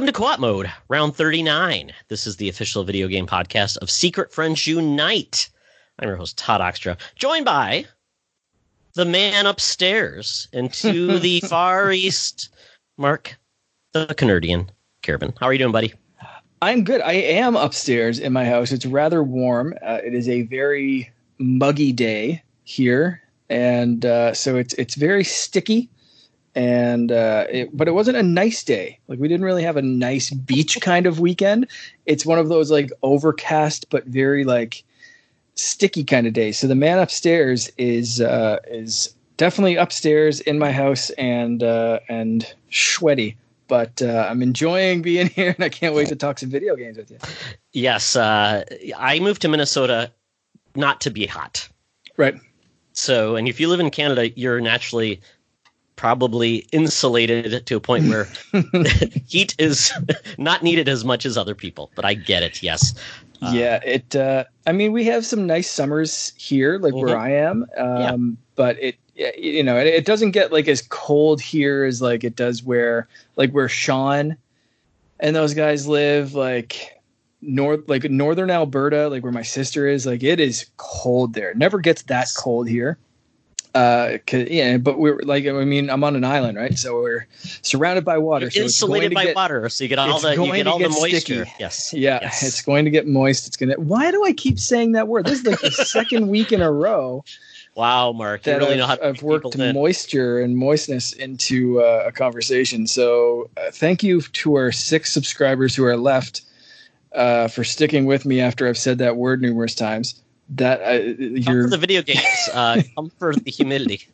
Welcome to Co-op Mode, round 39. This is the official video game podcast of Secret Friends Unite. I'm your host, Todd Oxtra, joined by the man upstairs and to the far east, Mark, the Canardian, Carabin. How are you doing, buddy? I'm good. I am upstairs in my house. It's rather warm. Uh, it is a very muggy day here, and uh, so it's it's very sticky and uh, it, but it wasn't a nice day. Like we didn't really have a nice beach kind of weekend. It's one of those like overcast but very like sticky kind of days. So the man upstairs is uh, is definitely upstairs in my house and uh, and sweaty. But uh, I'm enjoying being here, and I can't wait to talk some video games with you. Yes, uh, I moved to Minnesota not to be hot. Right. So, and if you live in Canada, you're naturally probably insulated to a point where heat is not needed as much as other people. But I get it. Yes. Uh, yeah. It. Uh, I mean, we have some nice summers here, like mm-hmm. where I am. Um, yeah. But it. You know, it, it doesn't get like as cold here as like it does where like where Sean and those guys live. Like north like northern alberta like where my sister is like it is cold there it never gets that cold here uh yeah but we're like i mean i'm on an island right? So we're surrounded by water. You're so insulated by get, water so you get all the you get all the moisture. sticky. yes. Yeah yes. it's going to get moist. It's gonna why do i keep saying that word? This is like the second week in a row wow mark you really I've, know how i've worked moisture and moistness into uh, a conversation. So uh, thank you to our six subscribers who are left uh, for sticking with me after i've said that word numerous times that uh, you're the video games. Uh, come for the humidity.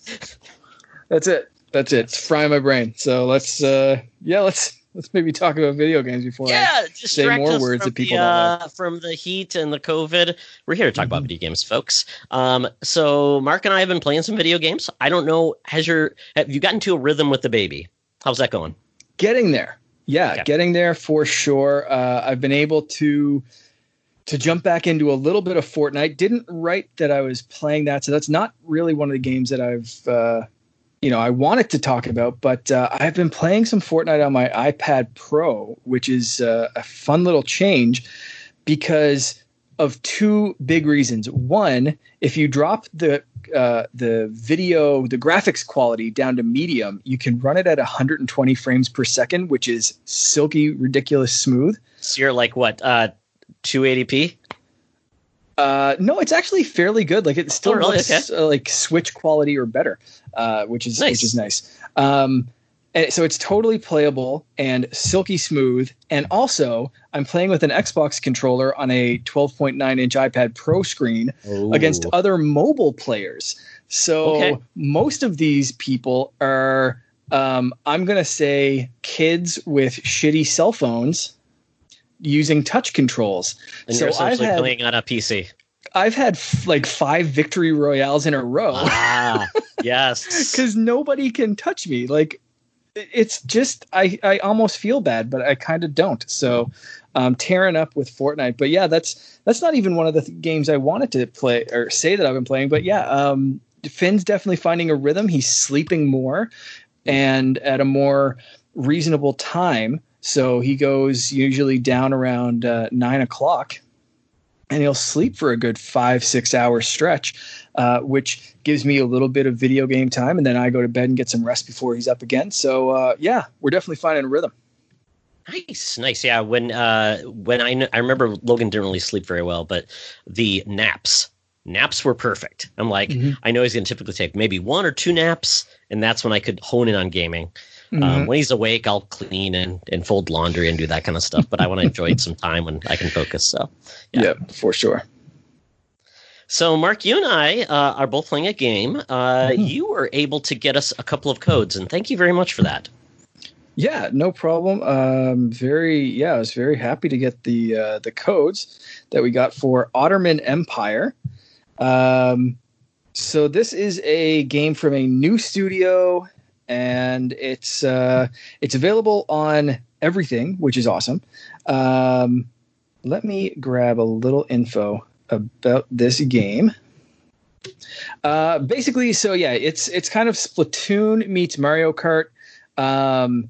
That's it. That's it. It's frying my brain. So let's uh, yeah, let's let's maybe talk about video games before yeah, I say more words that people the, uh, like. From the heat and the COVID, we're here to talk mm-hmm. about video games, folks. Um, so Mark and I have been playing some video games. I don't know, has your have you gotten to a rhythm with the baby? How's that going? Getting there. Yeah, okay. getting there for sure. Uh, I've been able to to jump back into a little bit of Fortnite. Didn't write that I was playing that, so that's not really one of the games that I've uh, you know I wanted to talk about. But uh, I've been playing some Fortnite on my iPad Pro, which is uh, a fun little change because of two big reasons. One, if you drop the uh, the video, the graphics quality down to medium, you can run it at 120 frames per second, which is silky, ridiculous smooth. So you're like what, uh, 280p? Uh, no, it's actually fairly good. Like it still oh, really? looks okay. uh, like Switch quality or better, uh, which is nice. which is nice. Um, so it's totally playable and silky smooth. And also, I'm playing with an Xbox controller on a 12.9 inch iPad Pro screen Ooh. against other mobile players. So okay. most of these people are, um, I'm gonna say, kids with shitty cell phones using touch controls. And so you're essentially had, playing on a PC. I've had f- like five victory royales in a row. Ah, yes. Because nobody can touch me. Like, it's just I I almost feel bad, but I kind of don't. So, um, tearing up with Fortnite. But yeah, that's that's not even one of the th- games I wanted to play or say that I've been playing. But yeah, um, Finn's definitely finding a rhythm. He's sleeping more, and at a more reasonable time. So he goes usually down around uh, nine o'clock and he'll sleep for a good five, six hour stretch, uh, which gives me a little bit of video game time. And then I go to bed and get some rest before he's up again. So, uh, yeah, we're definitely finding a rhythm. Nice, nice. Yeah, when uh, when I I remember Logan didn't really sleep very well, but the naps naps were perfect. I'm like, mm-hmm. I know he's going to typically take maybe one or two naps, and that's when I could hone in on gaming. Um, mm-hmm. Um, when he's awake, I'll clean and, and fold laundry and do that kind of stuff. But I want to enjoy some time when I can focus. So, yeah, yeah for sure. So, Mark, you and I uh, are both playing a game. Uh, mm-hmm. You were able to get us a couple of codes, and thank you very much for that. Yeah, no problem. Um, very, yeah, I was very happy to get the uh, the codes that we got for Otterman Empire. Um, so this is a game from a new studio and it's uh, it's available on everything, which is awesome. Um, let me grab a little info about this game. Uh, basically, so yeah, it's it's kind of Splatoon meets Mario Kart. Um,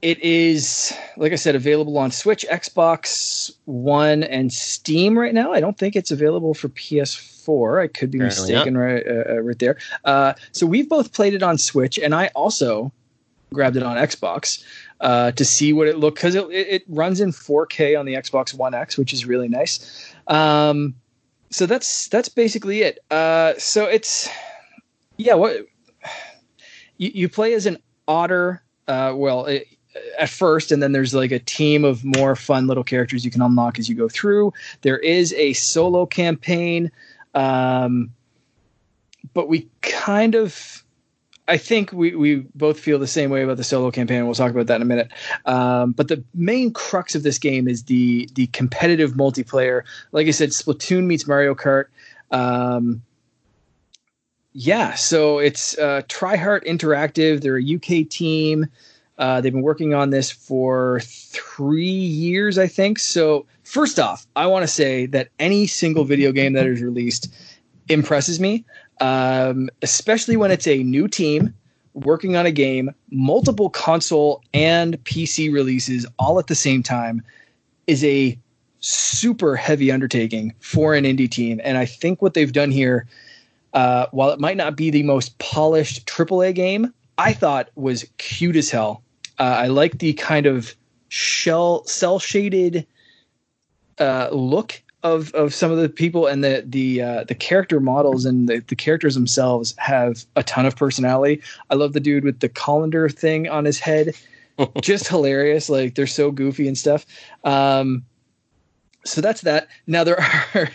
it is, like I said, available on Switch, Xbox One, and Steam right now. I don't think it's available for PS4. I could be Apparently mistaken right, uh, uh, right there. Uh, so we've both played it on Switch, and I also grabbed it on Xbox uh, to see what it looked because it, it runs in 4K on the Xbox One X, which is really nice. Um, so that's that's basically it. Uh, so it's yeah, what you, you play as an otter. Uh, well, it, at first, and then there's like a team of more fun little characters you can unlock as you go through. There is a solo campaign, um, but we kind of, I think we we both feel the same way about the solo campaign. We'll talk about that in a minute. Um, but the main crux of this game is the the competitive multiplayer. Like I said, Splatoon meets Mario Kart. Um, yeah, so it's uh, Tri-Heart Interactive. They're a UK team. Uh, they've been working on this for three years, I think. So, first off, I want to say that any single video game that is released impresses me, um, especially when it's a new team working on a game, multiple console and PC releases all at the same time is a super heavy undertaking for an indie team. And I think what they've done here, uh, while it might not be the most polished AAA game, I thought was cute as hell. Uh, I like the kind of shell cel shaded uh, look of of some of the people and the the uh, the character models and the, the characters themselves have a ton of personality. I love the dude with the colander thing on his head. Just hilarious. Like they're so goofy and stuff. Um, so that's that. Now there are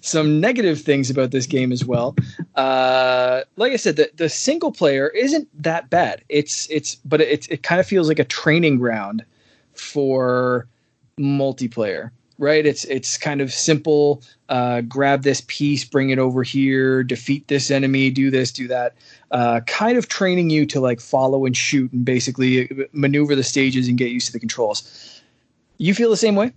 some negative things about this game as well. Uh, like I said, the, the single player isn't that bad. It's it's but it it kind of feels like a training ground for multiplayer, right? It's it's kind of simple. Uh, grab this piece, bring it over here, defeat this enemy, do this, do that. Uh, kind of training you to like follow and shoot and basically maneuver the stages and get used to the controls. You feel the same way?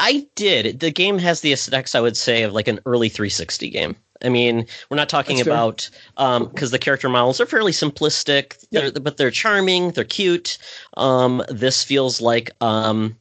I did. The game has the aesthetics, I would say, of like an early 360 game. I mean, we're not talking That's about because um, the character models are fairly simplistic, they're, but they're charming, they're cute. Um, this feels like um,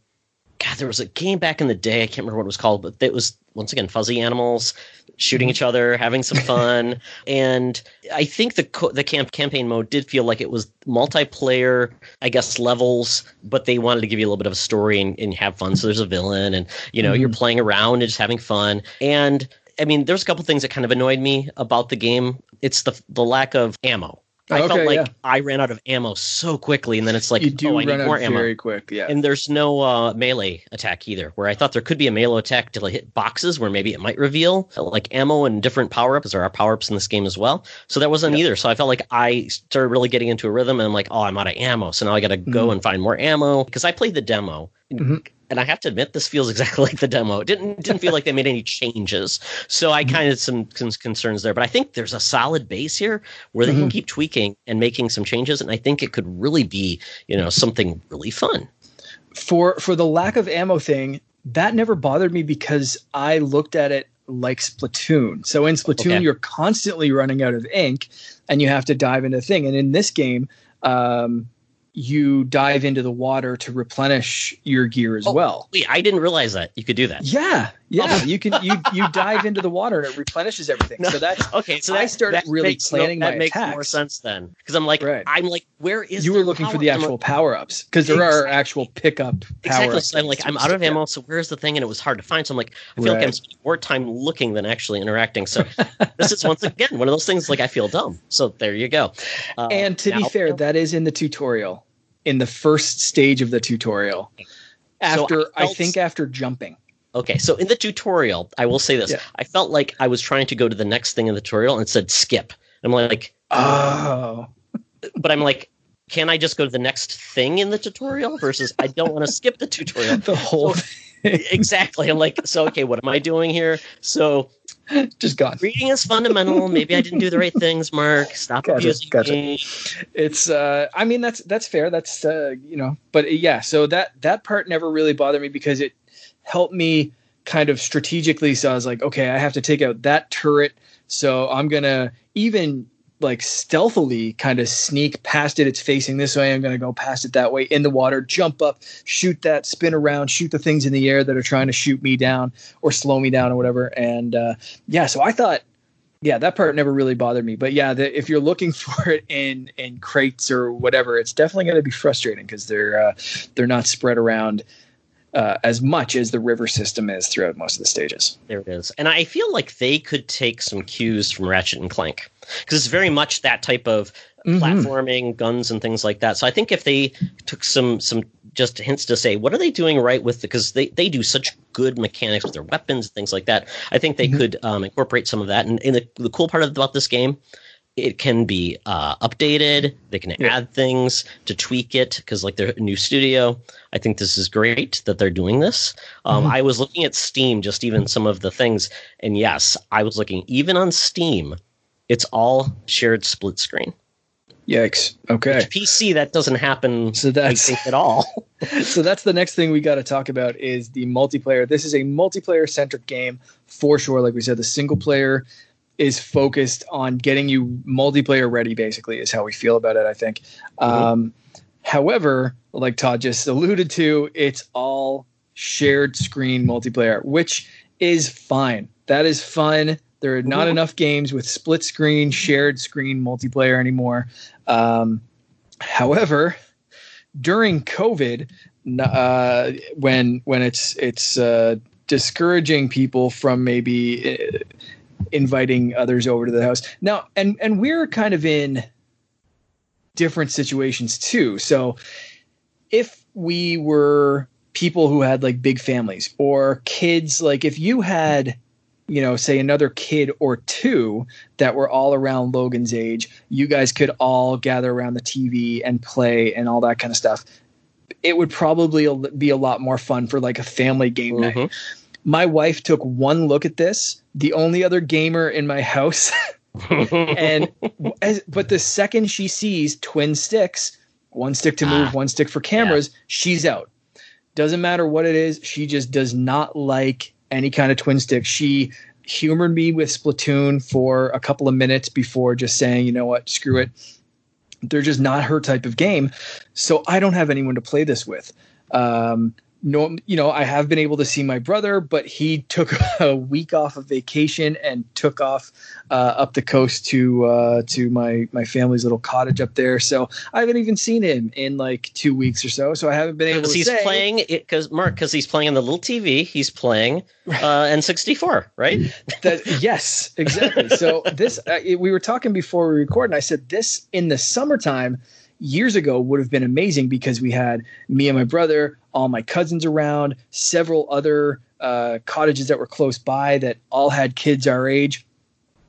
God. There was a game back in the day. I can't remember what it was called, but it was once again fuzzy animals shooting each other, having some fun. and I think the co- the camp campaign mode did feel like it was multiplayer, I guess levels, but they wanted to give you a little bit of a story and, and have fun. So there's a villain, and you know mm-hmm. you're playing around and just having fun. And I mean, there's a couple things that kind of annoyed me about the game. It's the the lack of ammo. I okay, felt like yeah. I ran out of ammo so quickly, and then it's like, you do oh, I need more ammo. Very quick, yeah. And there's no uh, melee attack either. Where I thought there could be a melee attack to like, hit boxes, where maybe it might reveal like ammo and different power ups. There are power ups in this game as well, so that wasn't yep. either. So I felt like I started really getting into a rhythm, and I'm like, oh, I'm out of ammo, so now I got to go mm-hmm. and find more ammo because I played the demo. Mm-hmm and I have to admit, this feels exactly like the demo. It didn't didn't feel like they made any changes. So I mm-hmm. kind of some, some concerns there, but I think there's a solid base here where they mm-hmm. can keep tweaking and making some changes, and I think it could really be you know something really fun. For for the lack of ammo thing, that never bothered me because I looked at it like Splatoon. So in Splatoon, okay. you're constantly running out of ink, and you have to dive into the thing. And in this game, um, you dive into the water to replenish your gear as oh, well. Wait, I didn't realize that you could do that. Yeah, yeah. Oh. You can you you dive into the water and it replenishes everything. No. So that's okay. So that, I started really makes, planning no, that my makes attacks. more sense then because I'm like right. I'm like where is you were looking power? for the actual power ups because there exactly. are actual pickup power exactly. So I'm like I'm out of ammo. So where's the thing? And it was hard to find. So I'm like I feel right. like I'm spending more time looking than actually interacting. So this is once again one of those things like I feel dumb. So there you go. Uh, and to now, be fair, that is in the tutorial in the first stage of the tutorial. After so I, felt, I, think after jumping. Okay, so in the tutorial, I will say this: yeah. I felt like I was trying to go to the next thing in the tutorial and said skip. I'm like, oh, but I'm like, can I just go to the next thing in the tutorial versus I don't want to skip the tutorial. the whole so, exactly. I'm like, so okay, what am I doing here? So just gone. Reading is fundamental. Maybe I didn't do the right things, Mark. Stop gotcha, abusing gotcha. me. It's uh I mean that's that's fair. That's uh you know, but yeah, so that that part never really bothered me because it helped me kind of strategically so I was like, okay, I have to take out that turret. So I'm going to even like stealthily kind of sneak past it. It's facing this way. I'm going to go past it that way in the water, jump up, shoot that, spin around, shoot the things in the air that are trying to shoot me down or slow me down or whatever. And uh, yeah, so I thought, yeah, that part never really bothered me. But yeah, the, if you're looking for it in in crates or whatever, it's definitely going to be frustrating because they're uh, they're not spread around uh, as much as the river system is throughout most of the stages. There it is, and I feel like they could take some cues from Ratchet and Clank because it's very much that type of mm-hmm. platforming, guns, and things like that. So I think if they took some some just hints to say what are they doing right with the because they they do such good mechanics with their weapons and things like that. I think they mm-hmm. could um, incorporate some of that. And, and the, the cool part about this game it can be uh, updated. They can yeah. add things to tweak it because, like, their new studio. I think this is great that they're doing this. Um, mm-hmm. I was looking at Steam, just even some of the things, and yes, I was looking even on Steam. It's all shared split screen. Yikes! Okay, Which PC that doesn't happen. So that's at all. so that's the next thing we got to talk about is the multiplayer. This is a multiplayer centric game for sure. Like we said, the single player is focused on getting you multiplayer ready. Basically, is how we feel about it. I think. Mm-hmm. Um, however, like Todd just alluded to, it's all shared screen multiplayer, which is fine. That is fun. There are not mm-hmm. enough games with split screen, shared screen multiplayer anymore. Um, however, during COVID, uh, when when it's it's uh, discouraging people from maybe uh, inviting others over to the house. Now, and and we're kind of in different situations too. So if we were people who had like big families or kids, like if you had you know, say another kid or two that were all around Logan's age, you guys could all gather around the TV and play and all that kind of stuff. It would probably be a lot more fun for like a family game mm-hmm. night my wife took one look at this, the only other gamer in my house. and as, but the second she sees twin sticks, one stick to move, ah, one stick for cameras, yeah. she's out. Doesn't matter what it is, she just does not like any kind of twin stick. She humored me with Splatoon for a couple of minutes before just saying, you know what, screw it. They're just not her type of game. So I don't have anyone to play this with. Um, no, you know, I have been able to see my brother, but he took a week off of vacation and took off uh, up the coast to uh, to my my family's little cottage up there. So I haven't even seen him in like two weeks or so. So I haven't been able to. He's say, playing because Mark, because he's playing on the little TV. He's playing uh, N64, right? that yes, exactly. So this uh, we were talking before we record, and I said this in the summertime years ago would have been amazing because we had me and my brother, all my cousins around, several other uh, cottages that were close by that all had kids our age.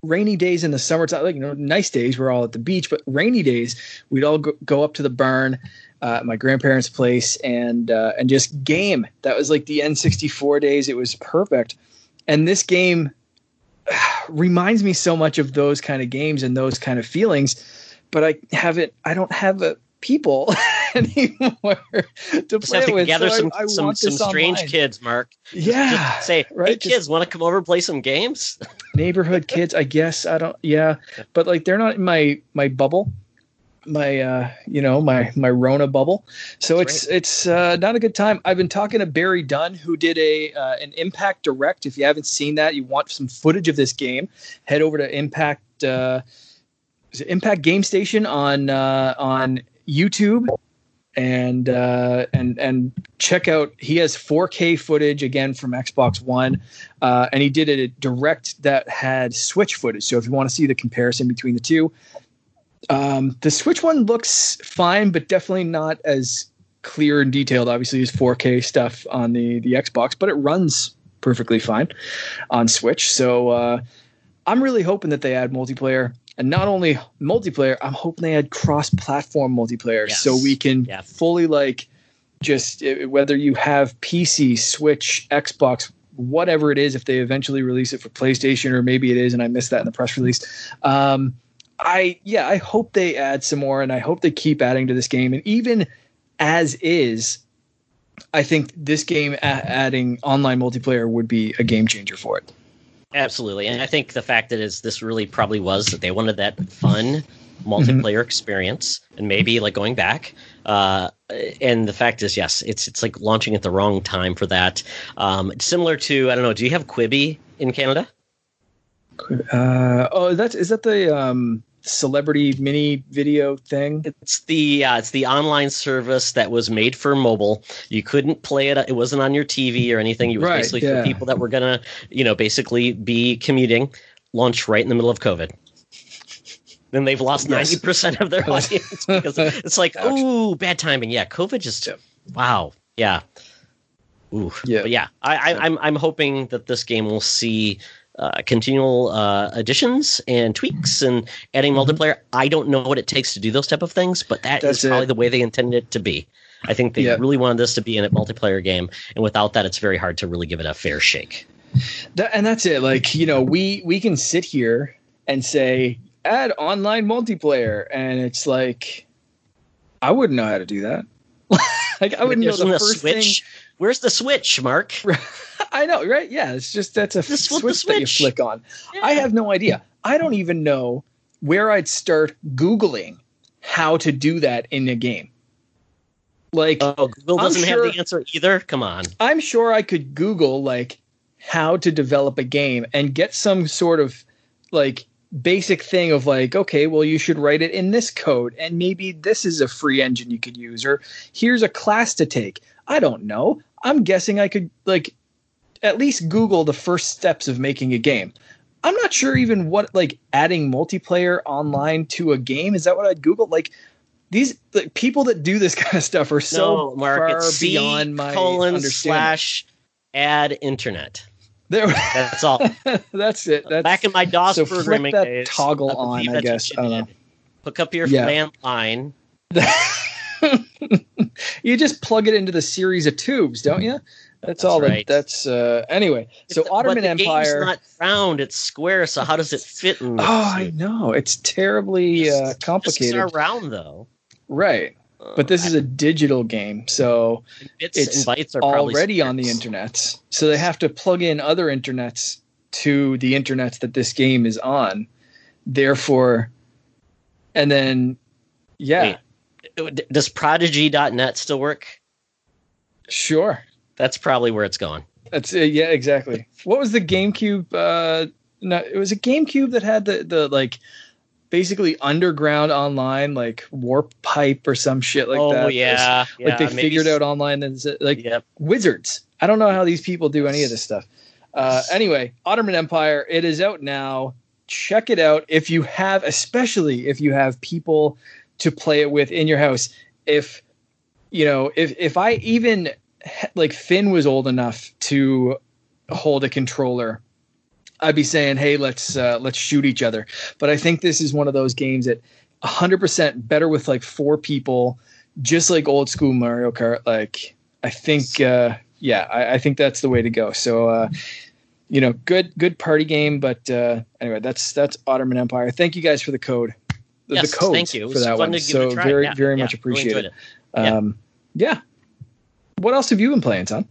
Rainy days in the summertime, like you know, nice days, we're all at the beach, but rainy days, we'd all go, go up to the barn, uh, my grandparents' place, and uh, and just game. That was like the N64 days. It was perfect. And this game reminds me so much of those kind of games and those kind of feelings but I haven't. I don't have a people anymore to Just play have to with. Gather so some I, I some, some strange online. kids, Mark. Yeah, Just say, right? hey, kids, want to come over and play some games? neighborhood kids, I guess. I don't. Yeah, but like they're not in my my bubble my uh you know my my rona bubble so That's it's right. it's uh not a good time i've been talking to barry dunn who did a uh, an impact direct if you haven't seen that you want some footage of this game head over to impact uh Impact Game Station on uh, on YouTube, and uh, and and check out. He has 4K footage again from Xbox One, uh, and he did it a direct that had Switch footage. So if you want to see the comparison between the two, um, the Switch one looks fine, but definitely not as clear and detailed. Obviously, as 4K stuff on the the Xbox, but it runs perfectly fine on Switch. So uh, I'm really hoping that they add multiplayer and not only multiplayer i'm hoping they add cross-platform multiplayer yes. so we can fully like just eh, whether you have pc switch xbox whatever it is if they eventually release it for playstation or maybe it is and i missed that in the press release. Um, i yeah i hope they add some more and i hope they keep adding to this game. And even as is i think this game adding online multiplayer would be a game changer for it Absolutely, and I think the fact that is this really probably was that they wanted that fun multiplayer mm-hmm. experience, and maybe like going back. Uh, and the fact is, yes, it's it's like launching at the wrong time for that. Um, similar to I don't know. Do you have Quibi in Canada? Uh, oh, that's that the um, celebrity mini video thing? It's the uh, it's the online service that was made for mobile. You couldn't play it. It wasn't on your TV or anything. It was right, basically yeah. for people that were gonna, you know, basically be commuting. Launch right in the middle of COVID. Then they've lost ninety yes. percent of their audience because it's like, oh, bad timing. Yeah, COVID just yeah. wow. Yeah. Ooh. Yeah. But yeah. I, I, I'm I'm hoping that this game will see uh, continual uh, additions and tweaks and adding mm-hmm. multiplayer. I don't know what it takes to do those type of things, but that that's is probably it. the way they intended it to be. I think they really wanted this to be in a multiplayer game, and without that, it's very hard to really give it a fair shake. That, and that's it. Like you know, we we can sit here and say add online multiplayer, and it's like I wouldn't know how to do that. like I wouldn't know the first switch. thing. Where's the switch, Mark? I know, right? Yeah, it's just that's a switch, switch, that you flick on. Yeah. I have no idea. I don't even know where I'd start googling how to do that in a game. Like, oh, Google doesn't sure, have the answer either. Come on. I'm sure I could Google like how to develop a game and get some sort of like basic thing of like, okay, well, you should write it in this code, and maybe this is a free engine you could use, or here's a class to take. I don't know. I'm guessing I could like at least Google the first steps of making a game. I'm not sure even what like adding multiplayer online to a game is that what I'd Google like these like, people that do this kind of stuff are so no, Mark, far C beyond my colon understanding. slash add internet. There, that's all. that's it. That's, Back in my DOS so programming that days, toggle on. I guess I don't know. Hook up your yeah. landline. you just plug it into the series of tubes, don't you? That's, that's all. Right. That, that's uh, anyway. So it's, Ottoman but the Empire. Game's not round; it's square. So how does it fit in? oh, I know it's terribly uh, complicated. It's round though. Right, uh, but this is a digital game, so it's bytes are already on the internet. So they have to plug in other internets to the internets that this game is on. Therefore, and then, yeah. Wait, does Prodigy.net still work? Sure. That's probably where it's going. That's uh, yeah, exactly. What was the GameCube? Uh, no, it was a GameCube that had the the like basically underground online like warp pipe or some shit like oh, that. Oh yeah, like yeah, they figured out online and like yep. wizards. I don't know how these people do any of this stuff. Uh, anyway, Otterman Empire. It is out now. Check it out if you have, especially if you have people to play it with in your house. If you know, if if I even like Finn was old enough to hold a controller, I'd be saying, "Hey, let's uh, let's shoot each other." But I think this is one of those games that 100% better with like four people, just like old school Mario Kart. Like I think, uh, yeah, I, I think that's the way to go. So, uh, you know, good good party game. But uh, anyway, that's that's Otterman Empire. Thank you guys for the code. The, yes, the code thank you. for that one. So very yeah, very yeah, much appreciated. Really um, yeah what else have you been playing, Tom?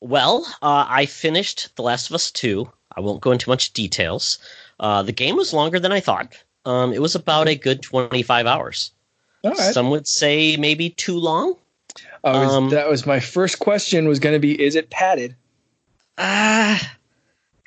Well, uh, I finished The Last of Us 2. I won't go into much details. Uh, the game was longer than I thought. Um, it was about a good 25 hours. All right. Some would say maybe too long. Oh, um, that was my first question was going to be, is it padded? Uh,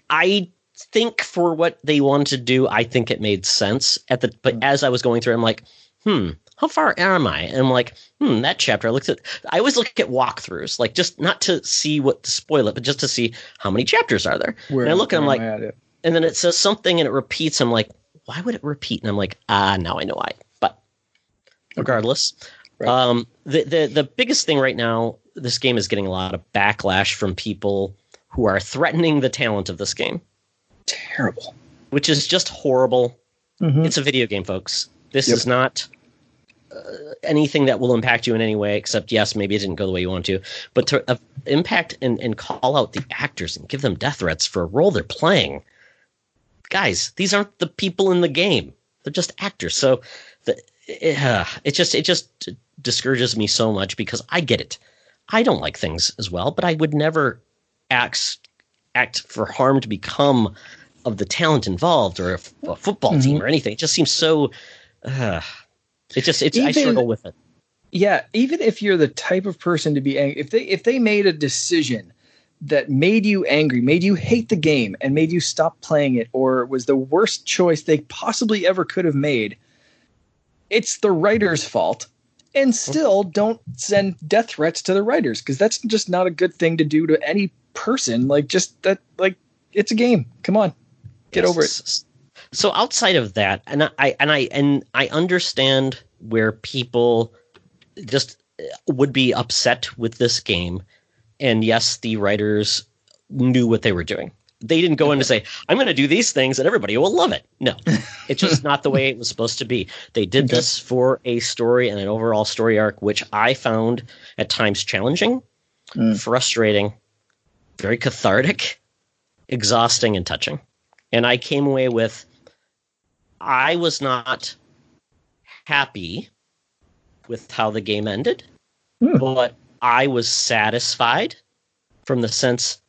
I think for what they wanted to do, I think it made sense at the, but hmm. as I was going through, I'm like, hmm, how far am I? And I'm like, hmm, that chapter. I looked at. I always look at walkthroughs, like just not to see what to spoil it, but just to see how many chapters are there. Where, and I look and I'm like, and then it says something and it repeats. I'm like, why would it repeat? And I'm like, ah, now I know why. But regardless, right. um, the the the biggest thing right now, this game is getting a lot of backlash from people who are threatening the talent of this game. Terrible. Which is just horrible. Mm-hmm. It's a video game, folks. This yep. is not uh, anything that will impact you in any way, except yes, maybe it didn't go the way you want to, but to uh, impact and, and call out the actors and give them death threats for a role they're playing. Guys, these aren't the people in the game; they're just actors. So, the, uh, it just it just discourages me so much because I get it. I don't like things as well, but I would never act act for harm to become of the talent involved or a, f- a football mm-hmm. team or anything. It just seems so. Uh, it just it's even, I struggle with it. Yeah, even if you're the type of person to be angry, if they if they made a decision that made you angry, made you hate the game, and made you stop playing it, or was the worst choice they possibly ever could have made, it's the writer's fault. And still, don't send death threats to the writers because that's just not a good thing to do to any person. Like, just that, like, it's a game. Come on, get over it. So outside of that, and I and I and I understand where people just would be upset with this game and yes, the writers knew what they were doing. They didn't go in to say, I'm going to do these things and everybody will love it. No, it's just not the way it was supposed to be. They did okay. this for a story and an overall story arc, which I found at times challenging, mm. frustrating, very cathartic, exhausting, and touching. And I came away with, I was not happy with how the game ended, mm. but I was satisfied from the sense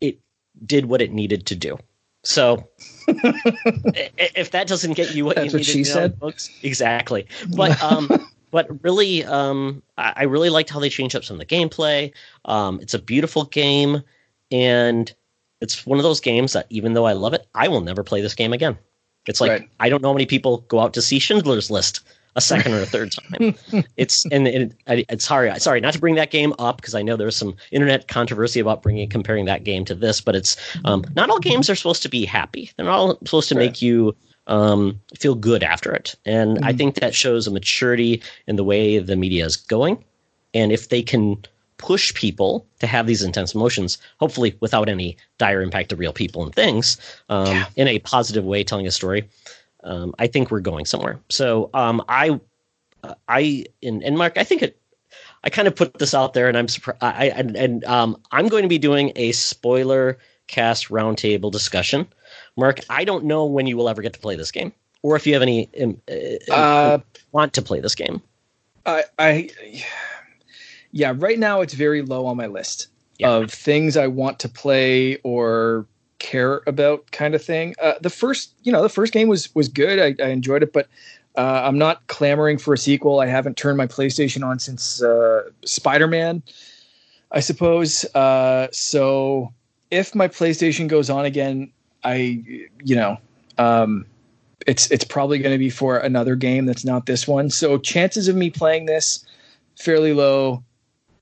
it did what it needed to do. So if that doesn't get you what That's you what she said, books, exactly. But um, but really, um, I, I, really liked how they changed up some of the gameplay. Um, it's a beautiful game, and it's one of those games that even though I love it, I will never play this game again. It's like right. I don't know how many people go out to see Schindler's List a second or a third time. it's and it, it's sorry, sorry not to bring that game up because I know there's some internet controversy about bringing comparing that game to this, but it's um, not all games are supposed to be happy. They're not all supposed to right. make you um, feel good after it, and mm-hmm. I think that shows a maturity in the way the media is going, and if they can push people to have these intense emotions, hopefully without any dire impact to real people and things, um, yeah. in a positive way, telling a story um, I think we're going somewhere. So um, I, I and, and Mark, I think it. I kind of put this out there, and I'm surprised. I and, and um, I'm going to be doing a spoiler cast roundtable discussion. Mark, I don't know when you will ever get to play this game, or if you have any um, uh, uh, want to play this game. I, I, yeah, right now it's very low on my list yeah. of things I want to play or care about kind of thing. Uh, the first, you know, the first game was was good. I, I enjoyed it, but uh, I'm not clamoring for a sequel. I haven't turned my PlayStation on since uh, Spider Man, I suppose. Uh, so if my PlayStation goes on again, I, you know, um, it's it's probably going to be for another game that's not this one. So chances of me playing this fairly low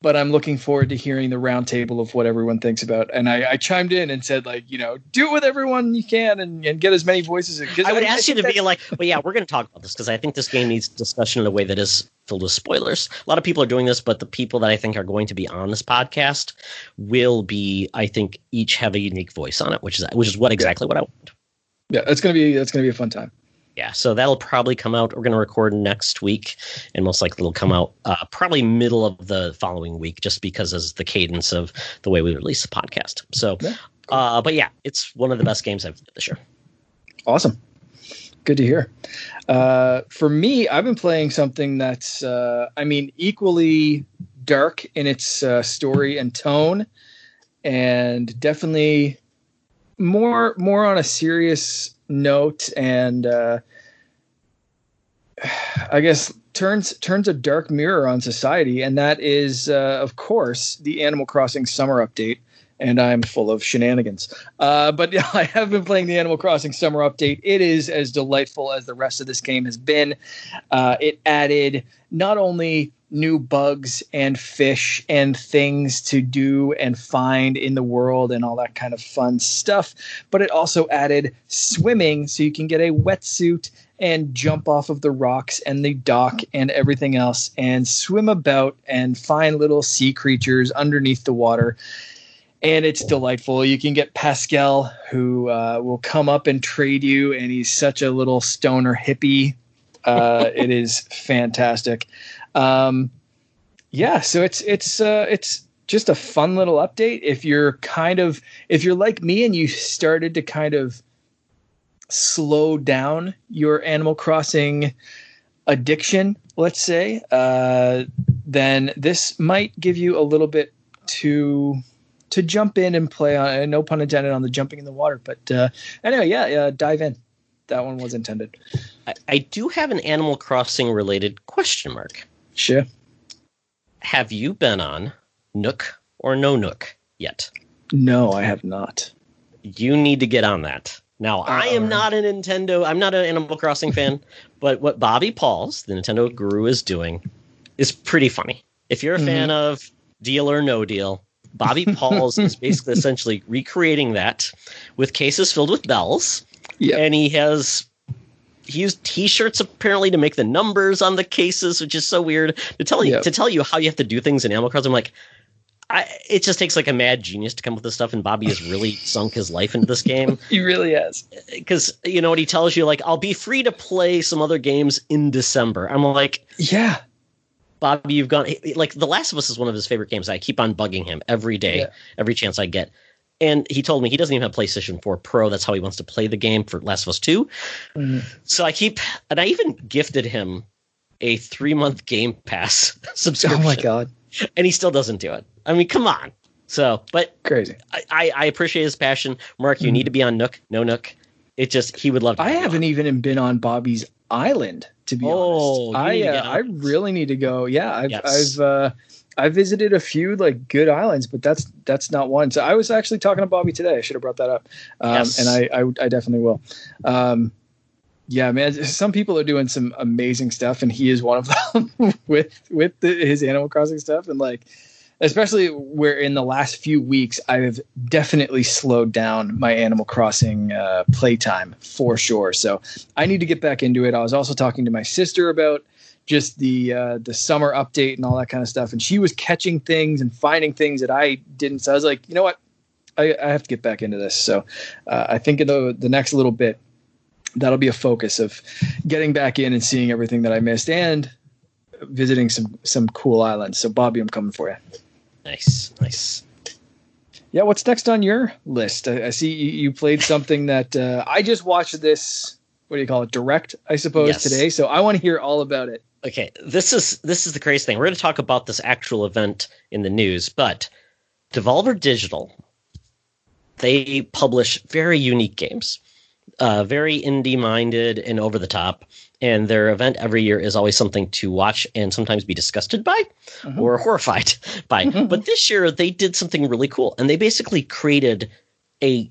but I'm looking forward to hearing the roundtable of what everyone thinks about. And I, I, chimed in and said, like, you know, do it with everyone you can and, and get as many voices. As, I would I, ask I you to be like, well, yeah, we're going to talk about this because I think this game needs discussion in a way that is filled with spoilers. A lot of people are doing this, but the people that I think are going to be on this podcast will be, I think, each have a unique voice on it, which is which is what exactly what I want. Yeah, it's gonna be it's gonna be a fun time yeah, so that'll probably come out. We're going to record next week, and most likely it'll come out uh, probably middle of the following week, just because of the cadence of the way we release the podcast. So, yeah, cool. uh, but yeah, it's one of the best games I've played this year. Awesome, good to hear. Uh, for me, I've been playing something that's, uh, I mean, equally dark in its uh, story and tone, and definitely more more on a serious note and uh, I guess turns turns a dark mirror on society, and that is, uh, of course, the Animal Crossing summer update. And I'm full of shenanigans. Uh, but yeah, I have been playing the Animal Crossing summer update. It is as delightful as the rest of this game has been. Uh, it added not only new bugs and fish and things to do and find in the world and all that kind of fun stuff. But it also added swimming so you can get a wetsuit and jump off of the rocks and the dock and everything else and swim about and find little sea creatures underneath the water. And it's delightful. You can get Pascal, who uh, will come up and trade you, and he's such a little stoner hippie. Uh, it is fantastic. Um, yeah, so it's it's uh, it's just a fun little update. If you're kind of if you're like me and you started to kind of slow down your Animal Crossing addiction, let's say, uh, then this might give you a little bit to to jump in and play on. Uh, no pun intended on the jumping in the water, but uh, anyway, yeah, yeah, dive in. That one was intended. I, I do have an Animal Crossing related question mark. Sure. Have you been on Nook or No Nook yet? No, I have not. You need to get on that. Now, I am not a Nintendo, I'm not an Animal Crossing fan, but what Bobby Pauls, the Nintendo guru, is doing is pretty funny. If you're a mm-hmm. fan of Deal or No Deal, Bobby Pauls is basically essentially recreating that with cases filled with bells. Yep. And he has he used t-shirts apparently to make the numbers on the cases, which is so weird. To tell you yep. to tell you how you have to do things in Animal Crossing, I'm like, I, it just takes like a mad genius to come up with this stuff, and Bobby has really sunk his life into this game. he really has. Because you know what he tells you, like, I'll be free to play some other games in December. I'm like, yeah, Bobby, you've gone like The Last of Us is one of his favorite games. I keep on bugging him every day, yeah. every chance I get. And he told me he doesn't even have PlayStation 4 Pro. That's how he wants to play the game for Last of Us 2. Mm-hmm. So I keep, and I even gifted him a three month Game Pass subscription. Oh my God. And he still doesn't do it. I mean, come on. So, but crazy. I, I, appreciate his passion. Mark, you mm-hmm. need to be on Nook, no Nook. It just, he would love to. I haven't on. even been on Bobby's Island to be oh, honest. I uh, I really need to go. Yeah, I've yes. I've uh, I visited a few like good islands, but that's that's not one. So I was actually talking to Bobby today. I should have brought that up, um, yes. and I, I, I definitely will. Um, yeah, man. Some people are doing some amazing stuff, and he is one of them with with the, his Animal Crossing stuff. And like, especially where in the last few weeks I've definitely slowed down my Animal Crossing uh, playtime for sure. So I need to get back into it. I was also talking to my sister about just the uh, the summer update and all that kind of stuff, and she was catching things and finding things that I didn't. So I was like, you know what, I, I have to get back into this. So uh, I think in the the next little bit. That'll be a focus of getting back in and seeing everything that I missed and visiting some some cool islands. So Bobby, I'm coming for you. Nice, nice. Yeah, what's next on your list? I, I see you, you, played something that uh, I just watched this. What do you call it? Direct, I suppose, yes. today. So I want to hear all about it. Okay, this is this is the crazy thing. We're going to talk about this actual event in the news, but Devolver Digital, they publish very unique games, uh, very indie minded and over the top and their event every year is always something to watch and sometimes be disgusted by mm-hmm. or horrified by. Mm-hmm. But this year they did something really cool and they basically created a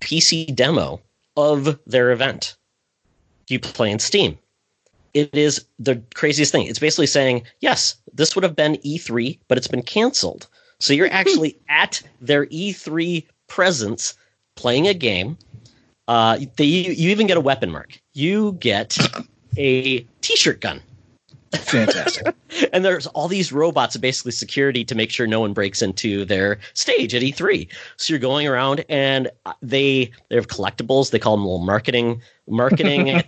PC demo of their event. You play in Steam. It is the craziest thing. It's basically saying, yes, this would have been E3, but it's been canceled. So you're actually at their E3 presence playing a game. Uh, they, you even get a weapon mark. You get a t-shirt gun. Fantastic. and there's all these robots, basically security to make sure no one breaks into their stage at E3. So you're going around and they they have collectibles. They call them little marketing marketing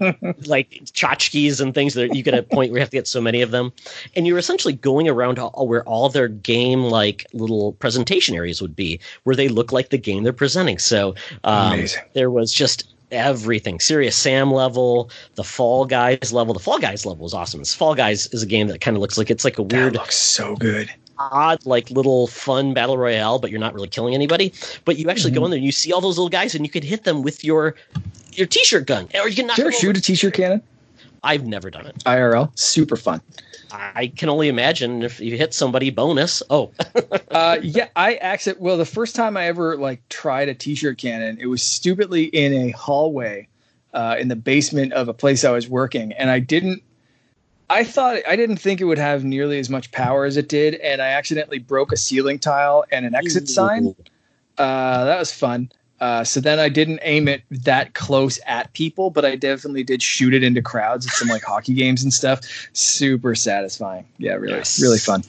like tchotchkes and things that you get a point where you have to get so many of them. And you're essentially going around all, where all their game like little presentation areas would be, where they look like the game they're presenting. So um, there was just everything. Serious Sam level, the Fall Guys level. The Fall Guys level is awesome. This Fall Guys is a game that kind of looks like it's like a weird, that looks so good, odd, like little fun battle royale, but you're not really killing anybody. But you actually mm-hmm. go in there and you see all those little guys, and you could hit them with your your t-shirt gun, or you can knock. Did you ever shoot a t-shirt cannon? I've never done it. IRL, super fun. I can only imagine if you hit somebody bonus. Oh, uh, yeah, I accident. Well, the first time I ever like tried a t-shirt cannon, it was stupidly in a hallway uh, in the basement of a place I was working, and I didn't. I thought I didn't think it would have nearly as much power as it did, and I accidentally broke a ceiling tile and an exit Ooh. sign. Uh, that was fun. Uh, so then I didn't aim it that close at people, but I definitely did shoot it into crowds at some like hockey games and stuff. Super satisfying. Yeah, really, yes. really fun.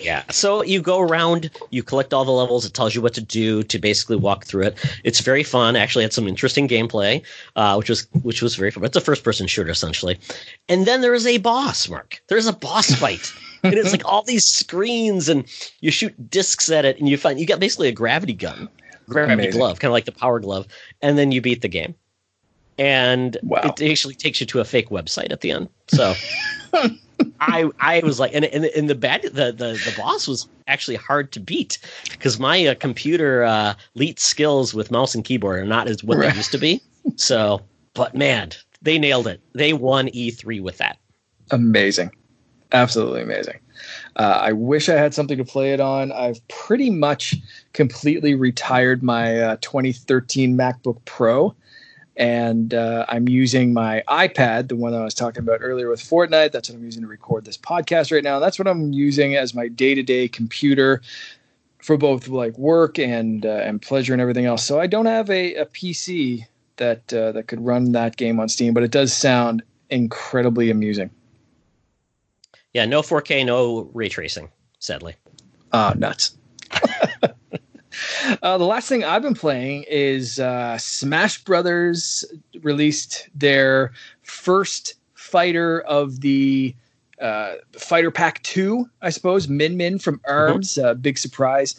Yeah. So you go around, you collect all the levels. It tells you what to do to basically walk through it. It's very fun. Actually, had some interesting gameplay, uh, which was which was very fun. It's a first person shooter essentially. And then there is a boss. Mark. There's a boss fight. and it's like all these screens, and you shoot discs at it, and you find you got basically a gravity gun gravity glove, kind of like the power glove, and then you beat the game. And wow. it actually takes you to a fake website at the end. So I I was like, and and, and the bad the, the the boss was actually hard to beat because my uh, computer uh, elite skills with mouse and keyboard are not as what right. they used to be. So, but man, they nailed it. They won E3 with that. Amazing, absolutely amazing. Uh, I wish I had something to play it on. I've pretty much completely retired my uh, 2013 MacBook Pro and uh, I'm using my iPad, the one I was talking about earlier with Fortnite. That's what I'm using to record this podcast right now. That's what I'm using as my day-to-day computer for both like work and uh, and pleasure and everything else. So I don't have a, a PC that uh, that could run that game on Steam, but it does sound incredibly amusing. Yeah, no 4K, no ray tracing, sadly. Ah, nuts. Uh, the last thing I've been playing is uh, Smash Brothers released their first fighter of the uh, Fighter Pack 2, I suppose. Min Min from mm-hmm. ARMS, mm-hmm. big surprise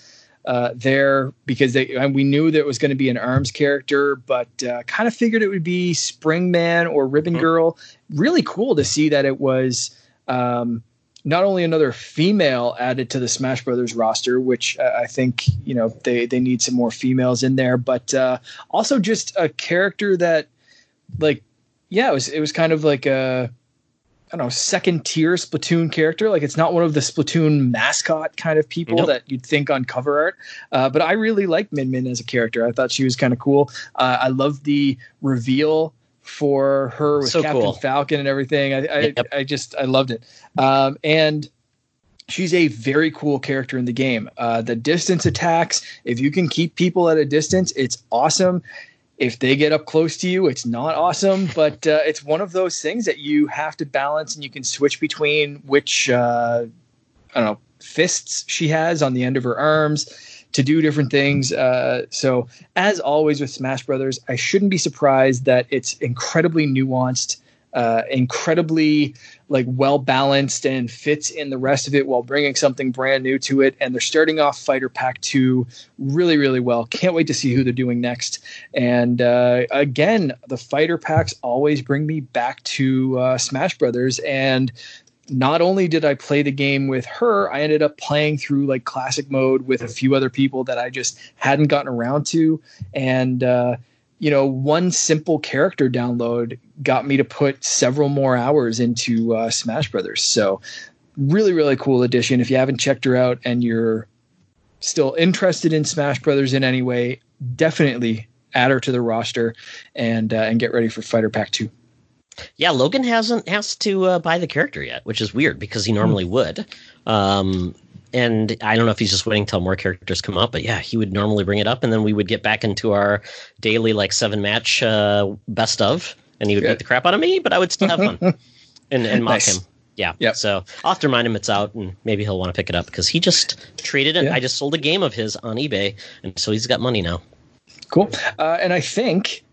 uh, there because they, we knew that it was going to be an ARMS character, but uh, kind of figured it would be Springman or Ribbon mm-hmm. Girl. Really cool to see that it was. Um, not only another female added to the Smash Brothers roster, which uh, I think you know they they need some more females in there, but uh, also just a character that, like, yeah, it was it was kind of like a I don't know second tier Splatoon character. Like it's not one of the Splatoon mascot kind of people nope. that you'd think on cover art. Uh, but I really liked Min Min as a character. I thought she was kind of cool. Uh, I love the reveal for her with so Captain cool. Falcon and everything. I I, yep. I, just I loved it. Um, and she's a very cool character in the game. Uh, the distance attacks, if you can keep people at a distance, it's awesome. If they get up close to you, it's not awesome, but uh, it's one of those things that you have to balance, and you can switch between which uh, I don't know fists she has on the end of her arms to do different things. Uh, so, as always with Smash Brothers, I shouldn't be surprised that it's incredibly nuanced, uh, incredibly like well balanced, and fits in the rest of it while bringing something brand new to it. And they're starting off Fighter Pack Two really, really well. Can't wait to see who they're doing next. And uh, again, the Fighter Packs always bring me back to uh, Smash Brothers, and not only did I play the game with her, I ended up playing through like classic mode with a few other people that I just hadn't gotten around to. And, uh, you know, one simple character download got me to put several more hours into uh, Smash Brothers. So, really, really cool addition. If you haven't checked her out and you're still interested in Smash Brothers in any way, definitely add her to the roster and uh, and get ready for Fighter Pack Two. Yeah, Logan hasn't has to uh, buy the character yet, which is weird because he normally mm. would. Um, and I don't know if he's just waiting until more characters come up, but yeah, he would normally bring it up, and then we would get back into our daily like seven match uh, best of, and he would Good. beat the crap out of me, but I would still have fun and, and mock nice. him. Yeah. Yep. So I'll have to remind him it's out, and maybe he'll want to pick it up because he just traded it. Yeah. I just sold a game of his on eBay, and so he's got money now. Cool. Uh, and I think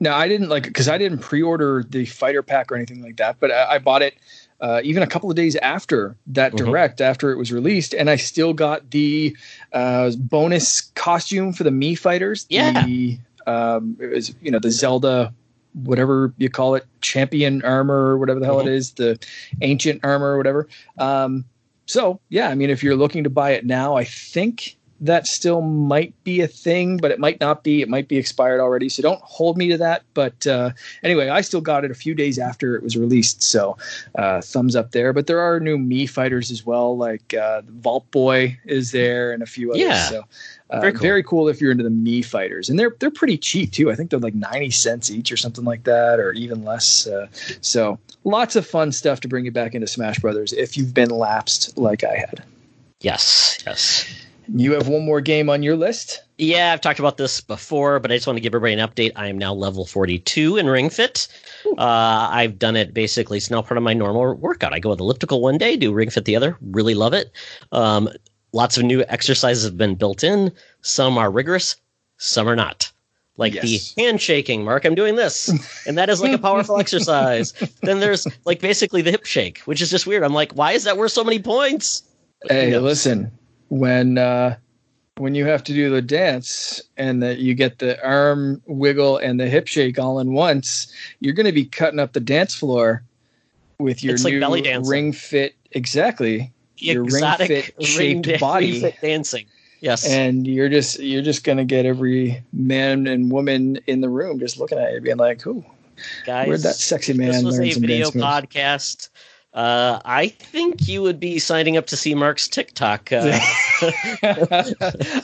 no, I didn't like because I didn't pre-order the fighter pack or anything like that, but I, I bought it uh, even a couple of days after that mm-hmm. direct, after it was released, and I still got the uh, bonus costume for the Mii fighters. Yeah, the, um, it was you know the Zelda, whatever you call it, champion armor or whatever the hell mm-hmm. it is, the ancient armor or whatever. Um, so yeah, I mean, if you're looking to buy it now, I think that still might be a thing, but it might not be. It might be expired already. So don't hold me to that. But uh, anyway, I still got it a few days after it was released. So uh, thumbs up there. But there are new Mii fighters as well, like uh, Vault Boy is there and a few others. Yeah. So uh, very, cool. very cool if you're into the Mii fighters, and they're they're pretty cheap too. I think they're like ninety cents each or something like that, or even less. Uh, so lots of fun stuff to bring you back into Smash Brothers if you've been lapsed like I had. Yes, yes. You have one more game on your list? Yeah, I've talked about this before, but I just want to give everybody an update. I am now level 42 in Ring Fit. Uh, I've done it basically. It's now part of my normal workout. I go with elliptical one day, do Ring Fit the other. Really love it. Um, lots of new exercises have been built in. Some are rigorous, some are not. Like yes. the handshaking, Mark, I'm doing this. And that is like a powerful exercise. Then there's like basically the hip shake, which is just weird. I'm like, why is that worth so many points? Hey, listen, when uh, when you have to do the dance and that you get the arm wiggle and the hip shake all in once, you're going to be cutting up the dance floor. with your It's like new belly dancing. ring fit exactly your ring exotic fit shaped da- body ring fit dancing. Yes. and you're just you're just gonna get every man and woman in the room just looking at you being like ooh Guys, where'd that sexy man this was learn a some video dance moves? Podcast. Uh, I think you would be signing up to see Mark's TikTok. Uh,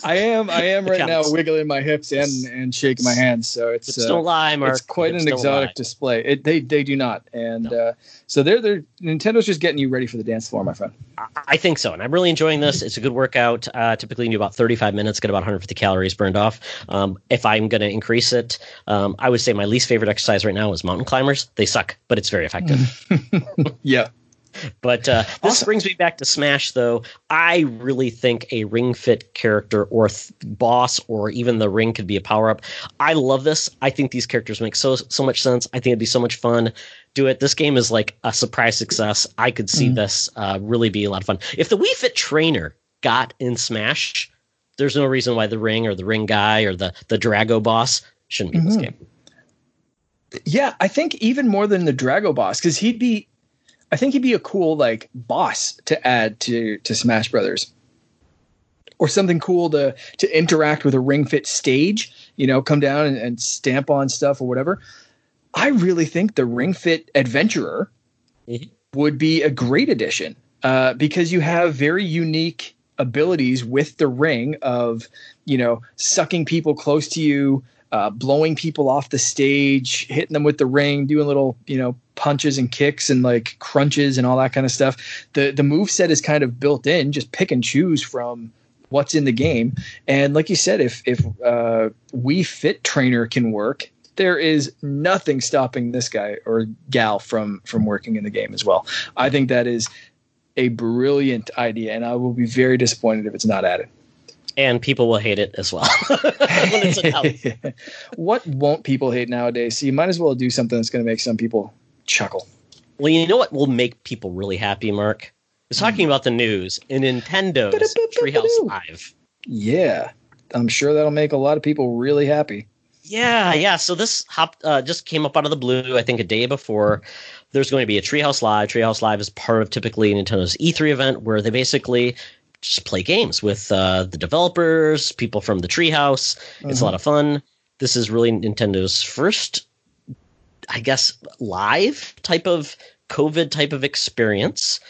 I am I am right now wiggling my hips and and shaking my hands so it's hips uh, don't lie, Mark. it's quite Hips an exotic lie. display. It, they they do not, and uh, so they're they're Nintendo's just getting you ready for the dance floor, my friend. I- I think so, and I'm really enjoying this. It's a good workout. Uh, typically, you do about 35 minutes, get about 150 calories burned off. Um, if I'm going to increase it, um, I would say my least favorite exercise right now is mountain climbers. They suck, but it's very effective. Yeah, But uh, this Awesome. brings me back to Smash, though. I really think a Ring Fit character or th- boss or even the ring could be a power up. I love this. I think these characters make so so much sense. I think it'd be so much fun. Do it. This game is like a surprise success. I could see Mhm. this uh, really be a lot of fun. If the Wii Fit trainer got in Smash, there's no reason why the ring or the ring guy or the the Dragaux boss shouldn't be in this Mhm. game. yeah. I think even more than the Dragaux boss because he'd be, I think he'd be a cool like boss to add to to Smash Brothers, or something cool to to interact with a Ring Fit stage. You know, come down and, and stamp on stuff or whatever. I really think the Ring Fit Adventurer Mhm. would be a great addition uh, because you have very unique abilities with the ring of you know sucking people close to you uh, blowing people off the stage hitting them with the ring doing little you know punches and kicks and like crunches and all that kind of stuff. The the move set is kind of built in just pick and choose from what's in the game. And like you said if if uh Wii Fit trainer can work there is nothing stopping this guy or gal from from working in the game as well. I think that is a brilliant idea and i will be very disappointed if it's not added. And people will hate it as well. What won't people hate nowadays? So you might as well do something that's going to make some people chuckle Well, you know what will make people really happy, Mark? Is talking about the news in Nintendo's Treehouse Live. yeah i'm sure that'll make a lot of people really happy Yeah, yeah. So this hop uh, just came up out of the blue. I think a day before. There's going to be a Treehouse Live. Treehouse Live is part of typically Nintendo's E3 event, where they basically just play games with uh, the developers, people from the Treehouse. It's a lot of fun. This is really Nintendo's first, I guess, live type of COVID type of experience.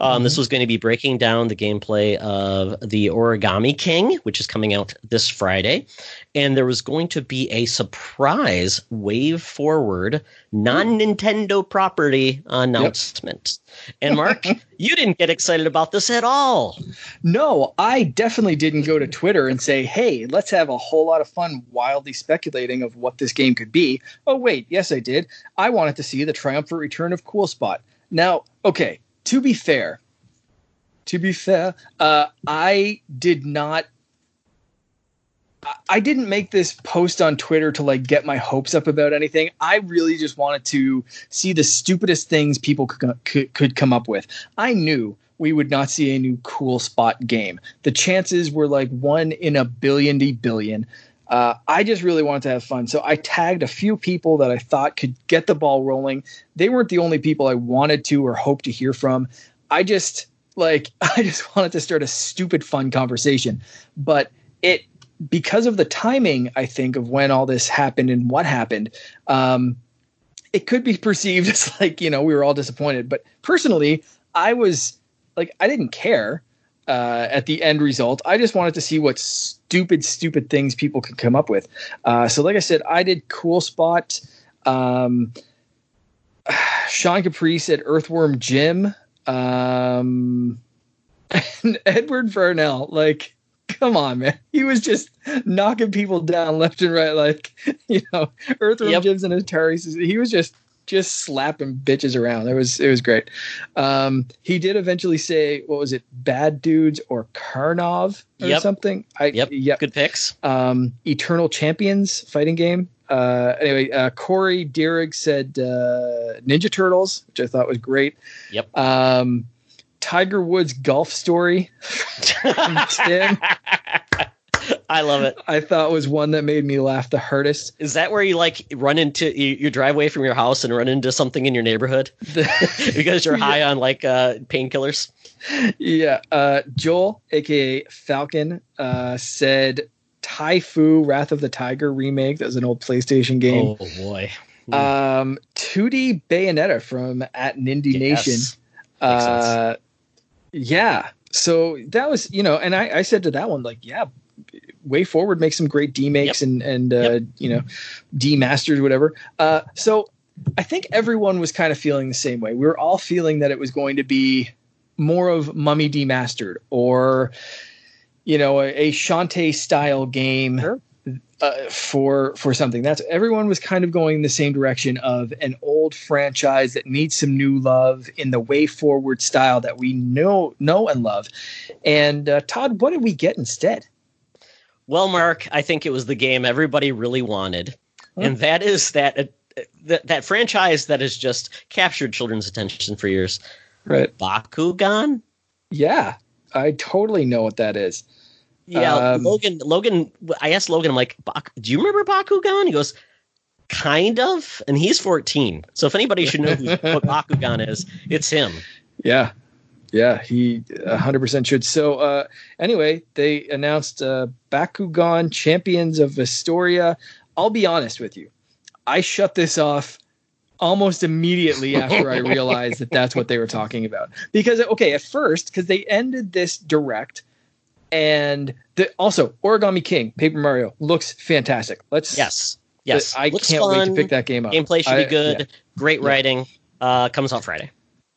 Um, This was going to be breaking down the gameplay of the Origami King, which is coming out this Friday. And there was going to be a surprise WayForward, non Nintendo property announcement. And Mark, you didn't get excited about this at all. No, I definitely didn't go to Twitter and say, hey, let's have a whole lot of fun wildly speculating of what this game could be. Oh, wait, yes, I did. I wanted to see the triumphant return of Cool Spot. Now, okay, to be fair, to be fair, uh, I did not. I- didn't make this post on Twitter to like get my hopes up about anything. I really just wanted to see the stupidest things people could, could, could come up with. I knew we would not see a new cool spot game. The chances were like one in a billion d billion. Uh, I just really wanted to have fun. So I tagged a few people that I thought could get the ball rolling. They weren't the only people I wanted to or hoped to hear from. I just like I just wanted to start a stupid fun conversation. But it because of the timing, I think, of when all this happened and what happened, um, it could be perceived as like, you know, we were all disappointed. But personally, I was like, I didn't care uh, at the end result. I just wanted to see what stupid, stupid things people could come up with. Uh, so, like I said, I did Cool Spot. Um, Sean Caprice at Earthworm Jim. Um, and Edward Vernell, like, come on, man. He was just knocking people down left and right, like, you know, Earthworm Yep. Jim's and Atari. He was just just slapping bitches around. It was it was great. Um, he did eventually say, what was it, Bad Dudes or Karnov or Yep. something? I Yep. yep. Good picks. Um, Eternal Champions fighting game. Uh, anyway, uh, Corey Dierig said uh, Ninja Turtles, which I thought was great. Yep. Um, Tiger Woods golf story. Tim. I love it. I thought was one that made me laugh the hardest. Is that where you like run into you, you drive away from your house and run into something in your neighborhood because you're high on like uh, painkillers? Yeah. Uh, Joel, aka Falcon, uh, said T'ai Fu Wrath of the Tiger remake. That was an old PlayStation game. Oh boy. Um, 2D Bayonetta from at Nindy yes. Nation. Uh, yeah. So that was, you know, and I, I said to that one, like, yeah, WayForward makes some great demakes yep. and and uh, yep. you know demasters whatever. Uh, so I think everyone was kind of feeling the same way. We were all feeling that it was going to be more of Mummy demastered or you know a, a Shantae style game. Sure. Uh, for for something that's everyone was kind of going in the same direction of an old franchise that needs some new love in the WayForward style that we know know and love and uh, todd what did we get instead well, Mark, I think it was the game everybody really wanted, and that is that uh, that that franchise that has just captured children's attention for years. Right, Bakugan. Yeah, I totally know what that is. Yeah, um, Logan. Logan. I asked Logan. I'm like, "Do you remember Bakugan?" He goes, "Kind of." And he's 14, so if anybody should know who, what Bakugan is, it's him. Yeah, yeah, he 100% should. So, uh, anyway, they announced uh, Bakugan Champions of Vestroia. I'll be honest with you. I shut this off almost immediately after I realized that that's what they were talking about. Because, okay, at first, because they ended this direct, and the, also Origami King, Paper Mario, looks fantastic. Let's. Yes. Yes. I looks can't fun. wait to pick that game up. Gameplay should I, be good. Yeah. Great writing. Yeah. Uh, comes out Friday.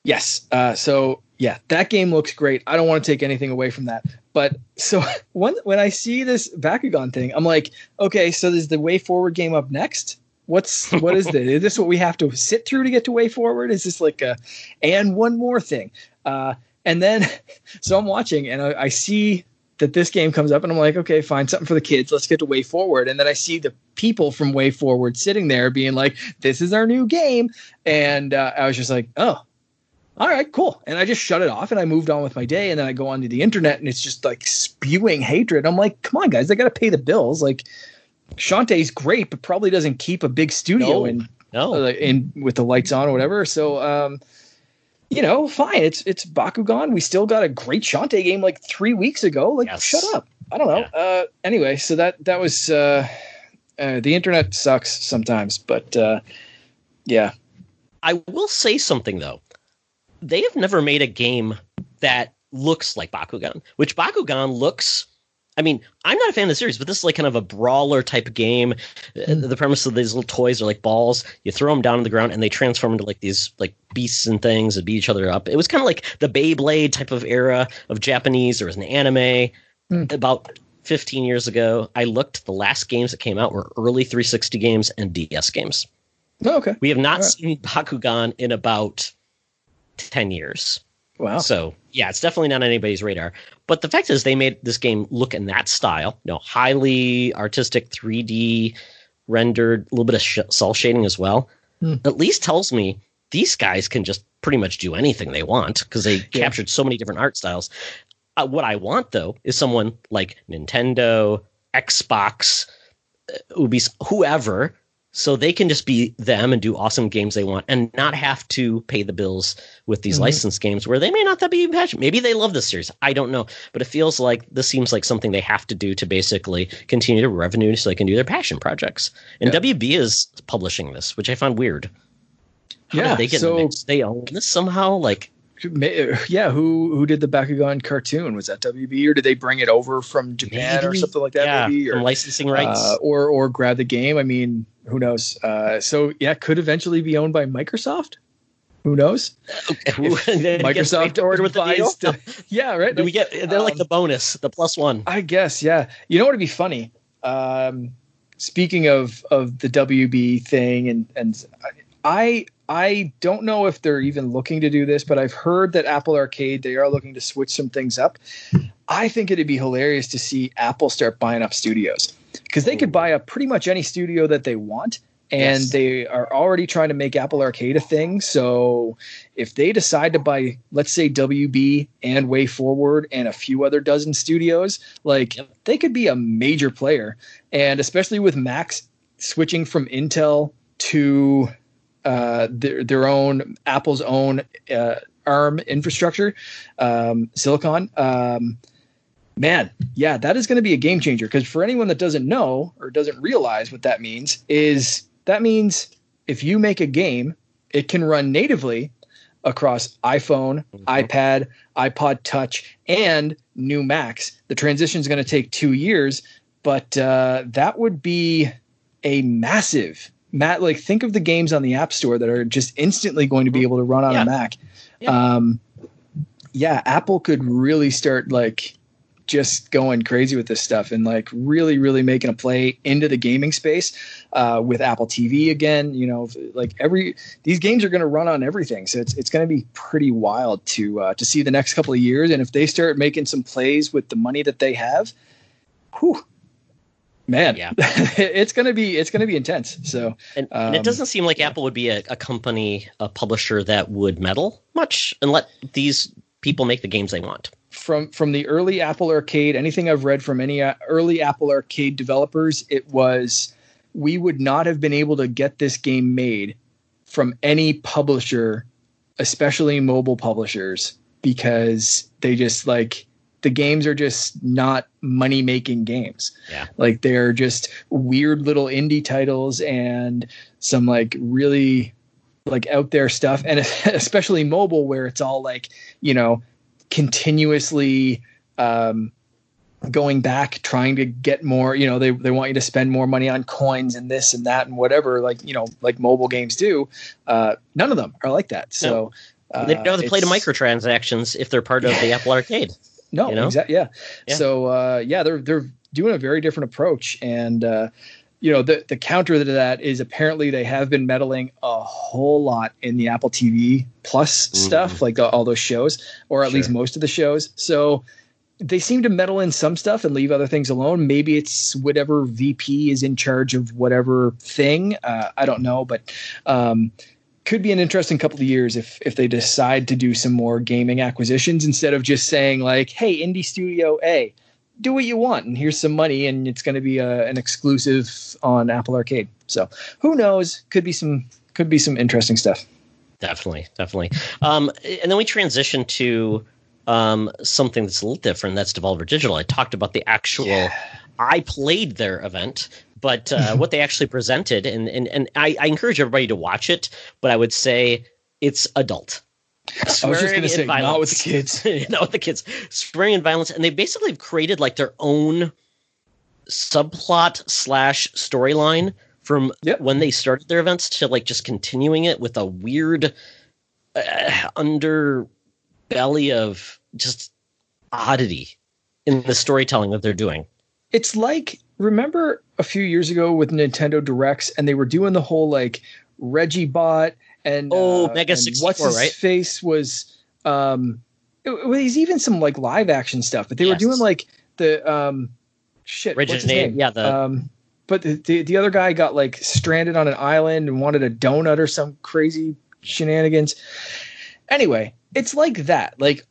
Yes. Uh, so yeah, that game looks great. I don't want to take anything away from that. But so when when I see this Bakugan thing, I'm like, okay, so there's the WayForward game up next. What's what is this? is this what we have to sit through to get to WayForward? Is this like a and one more thing? Uh, and then so I'm watching and I, I see that this game comes up and I'm like, okay, fine, something for the kids. Let's get to WayForward. And then I see the people from WayForward sitting there being like, this is our new game. And uh, I was just like, oh, all right, cool. And I just shut it off and I moved on with my day. And then I go onto the internet and it's just like spewing hatred. I'm like, come on, guys, I got to pay the bills. Like, Shantae's great, but probably doesn't keep a big studio in, no. In with the lights on or whatever. So, um, you know, fine. It's it's Bakugan. We still got a great Shantae game like three weeks ago. Like, yes. shut up. I don't know. Yeah. Uh, anyway, so that that was uh, uh, the internet sucks sometimes, but uh, yeah. I will say something though they have never made a game that looks like Bakugan, which Bakugan looks. I mean, I'm not a fan of the series, but this is like kind of a brawler type game. Mm. The premise of these little toys are like balls. You throw them down on the ground, and they transform into like these like beasts and things and beat each other up. It was kind of like the Beyblade type of era of Japanese. There was an anime mm. about 15 years ago. I looked. The last games that came out were early 360 games and DS games. Oh, okay. We have not right. seen Bakugan in about 10 years. Wow. So, yeah, it's definitely not on anybody's radar. But the fact is, they made this game look in that style, you know, highly artistic 3D rendered, a little bit of sh- cel shading as well. Hmm. At least tells me these guys can just pretty much do anything they want because they yeah. captured so many different art styles. Uh, what I want, though, is someone like Nintendo, Xbox, uh, Ubisoft, whoever so they can just be them and do awesome games they want and not have to pay the bills with these mm-hmm. licensed games where they may not that be passionate. Maybe they love this series. I don't know. But it feels like this seems like something they have to do to basically continue to revenue so they can do their passion projects. And yeah. WB is publishing this, which I find weird. How yeah, they get so, the? They own this somehow? Like yeah, who who did the Bakugan cartoon? Was that WB or did they bring it over from Japan maybe, or something like that? Yeah, maybe or licensing rights, uh, or or grab the game. I mean, who knows? Uh, so yeah, could eventually be owned by Microsoft. Who knows? Microsoft order with the to, yeah, right. Do we get? They're um, like the bonus, the plus one. I guess. Yeah. You know what would be funny? Um, speaking of of the WB thing, and and I I don't know if they're even looking to do this, but I've heard that Apple Arcade they are looking to switch some things up. I think it'd be hilarious to see Apple start buying up studios because they could buy up pretty much any studio that they want and Yes. they are already trying to make Apple Arcade a thing. So if they decide to buy, let's say WB and WayForward and a few other dozen studios, like Yep. they could be a major player. And especially with Macs switching from Intel to uh, their their own Apple's own uh, ARM infrastructure, um, Silicon. Um, man, yeah, that is going to be a game changer. Because for anyone that doesn't know or doesn't realize what that means, is that means if you make a game, it can run natively across iPhone, Mhm. iPad, iPod Touch, and new Macs. The transition is going to take two years, but uh, that would be a massive. Matt, like think of the games on the App Store that are just instantly going to be able to run on Yeah. a Mac. Yeah. Um, yeah, Apple could really start like just going crazy with this stuff and like really, really making a play into the gaming space uh, with Apple TV again. You know, like every these games are going to run on everything, so it's it's going to be pretty wild to uh, to see the next couple of years. And if they start making some plays with the money that they have, whew, man, Yeah. it's gonna be it's gonna be intense. So And, and it Um, doesn't seem like Apple would be a, a company, a publisher that would meddle much and let these people make the games they want. from from the early Apple Arcade, anything I've read from any uh, early Apple Arcade developers, it was we would not have been able to get this game made from any publisher, especially mobile publishers, because they just like the games are just not money making games. Yeah. Like they're just weird little indie titles and some like really like out there stuff and especially mobile where it's all like, you know, continuously um, going back trying to get more you know they, they want you to spend more money on coins and this and that and whatever like you know like mobile games do uh, none of them are like that so uh, they don't have to play to microtransactions if they're part of the Apple Arcade. no, you know? exactly. Yeah. Yeah. So uh, yeah, they're they're doing a very different approach, and uh, you know the the counter to that is apparently they have been meddling a whole lot in the Apple TV Plus stuff, like uh, all those shows, or at least most of the shows. So they seem to meddle in some stuff and leave other things alone. Maybe it's whatever VP is in charge of whatever thing. Uh, I don't know, but. Um, could be an interesting couple of years if if they decide to do some more gaming acquisitions instead of just saying like, "Hey, indie studio A, do what you want, and here's some money, and it's going to be a, an exclusive on Apple Arcade." So who knows? Could be some could be some interesting stuff. Definitely, definitely. Um, and then we transition to um, something that's a little different. That's Devolver Digital. I talked about the actual. I played their event, but uh, what they actually presented, and and and I, I encourage everybody to watch it. But I would say it's adult. I was just going to say, and not with the violence. kids. not with the kids. Swearing and violence, and they basically have created like their own subplot slash storyline from Yep. when they started their events to like just continuing it with a weird uh, underbelly of just oddity in the storytelling that they're doing. It's like remember a few years ago with Nintendo Directs, and they were doing the whole like Reggie bot and Oh, uh, Mega 64, what's his right? face was um, it, it was even some like live action stuff, but they were doing like the um, shit. Reggie what's his name, name? yeah, the- um, but the, the the other guy got like stranded on an island and wanted a donut or some crazy shenanigans. Anyway, it's like that. Like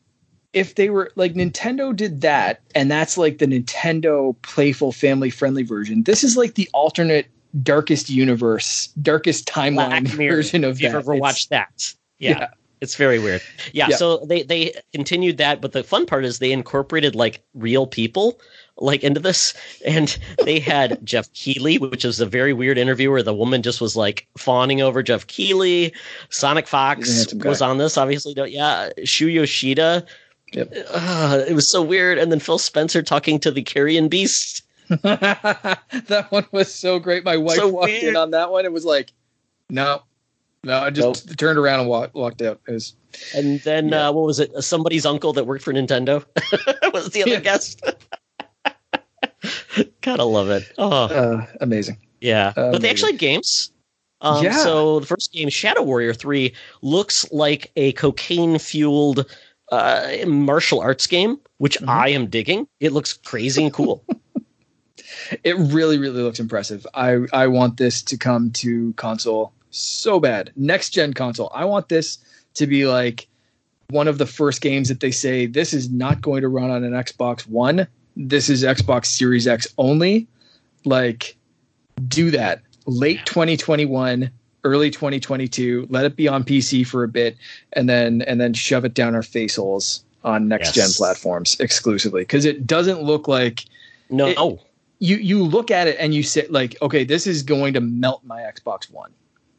if they were like Nintendo did that, and that's like the Nintendo playful family friendly version. This is like the alternate darkest universe, darkest timeline version of If you've ever It's- watched that, yeah, yeah. it's very weird. Yeah, Yeah. so they they continued that, but the fun part is they incorporated like real people like into this, and they had Geoff Keighley, which is a very weird interview where the woman just was like fawning over Geoff Keighley. Sonic Fox was on this, obviously. Yeah, Shu Yoshida. Yep. Uh, it was so weird, and then Phil Spencer talking to the Carrion Beast. that one was so great. My wife So walked weird. in on that one and was like, "No, no." I just turned around and walked walked out. It was And then Yeah. uh, what was it? Somebody's uncle that worked for Nintendo was the other Yeah. guest. Gotta love it. Oh uh, amazing. yeah, but they actually had games. Um, Yeah. So the first game, Shadow Warrior Three, looks like a cocaine-fueled uh, martial arts game, which Mhm. I am digging. It looks crazy and cool. it really, really looks impressive. I I want this to come to console so bad. Next gen console. I want this to be like one of the first games that they say this is not going to run on an Xbox One. This is Xbox Series X only. Like, do that. Late 2021, early 2022. Let it be on PC for a bit, and then and then shove it down our face holes on next yes. gen platforms exclusively because it doesn't look like no. It, you you look at it and you say like, okay, this is going to melt my Xbox One.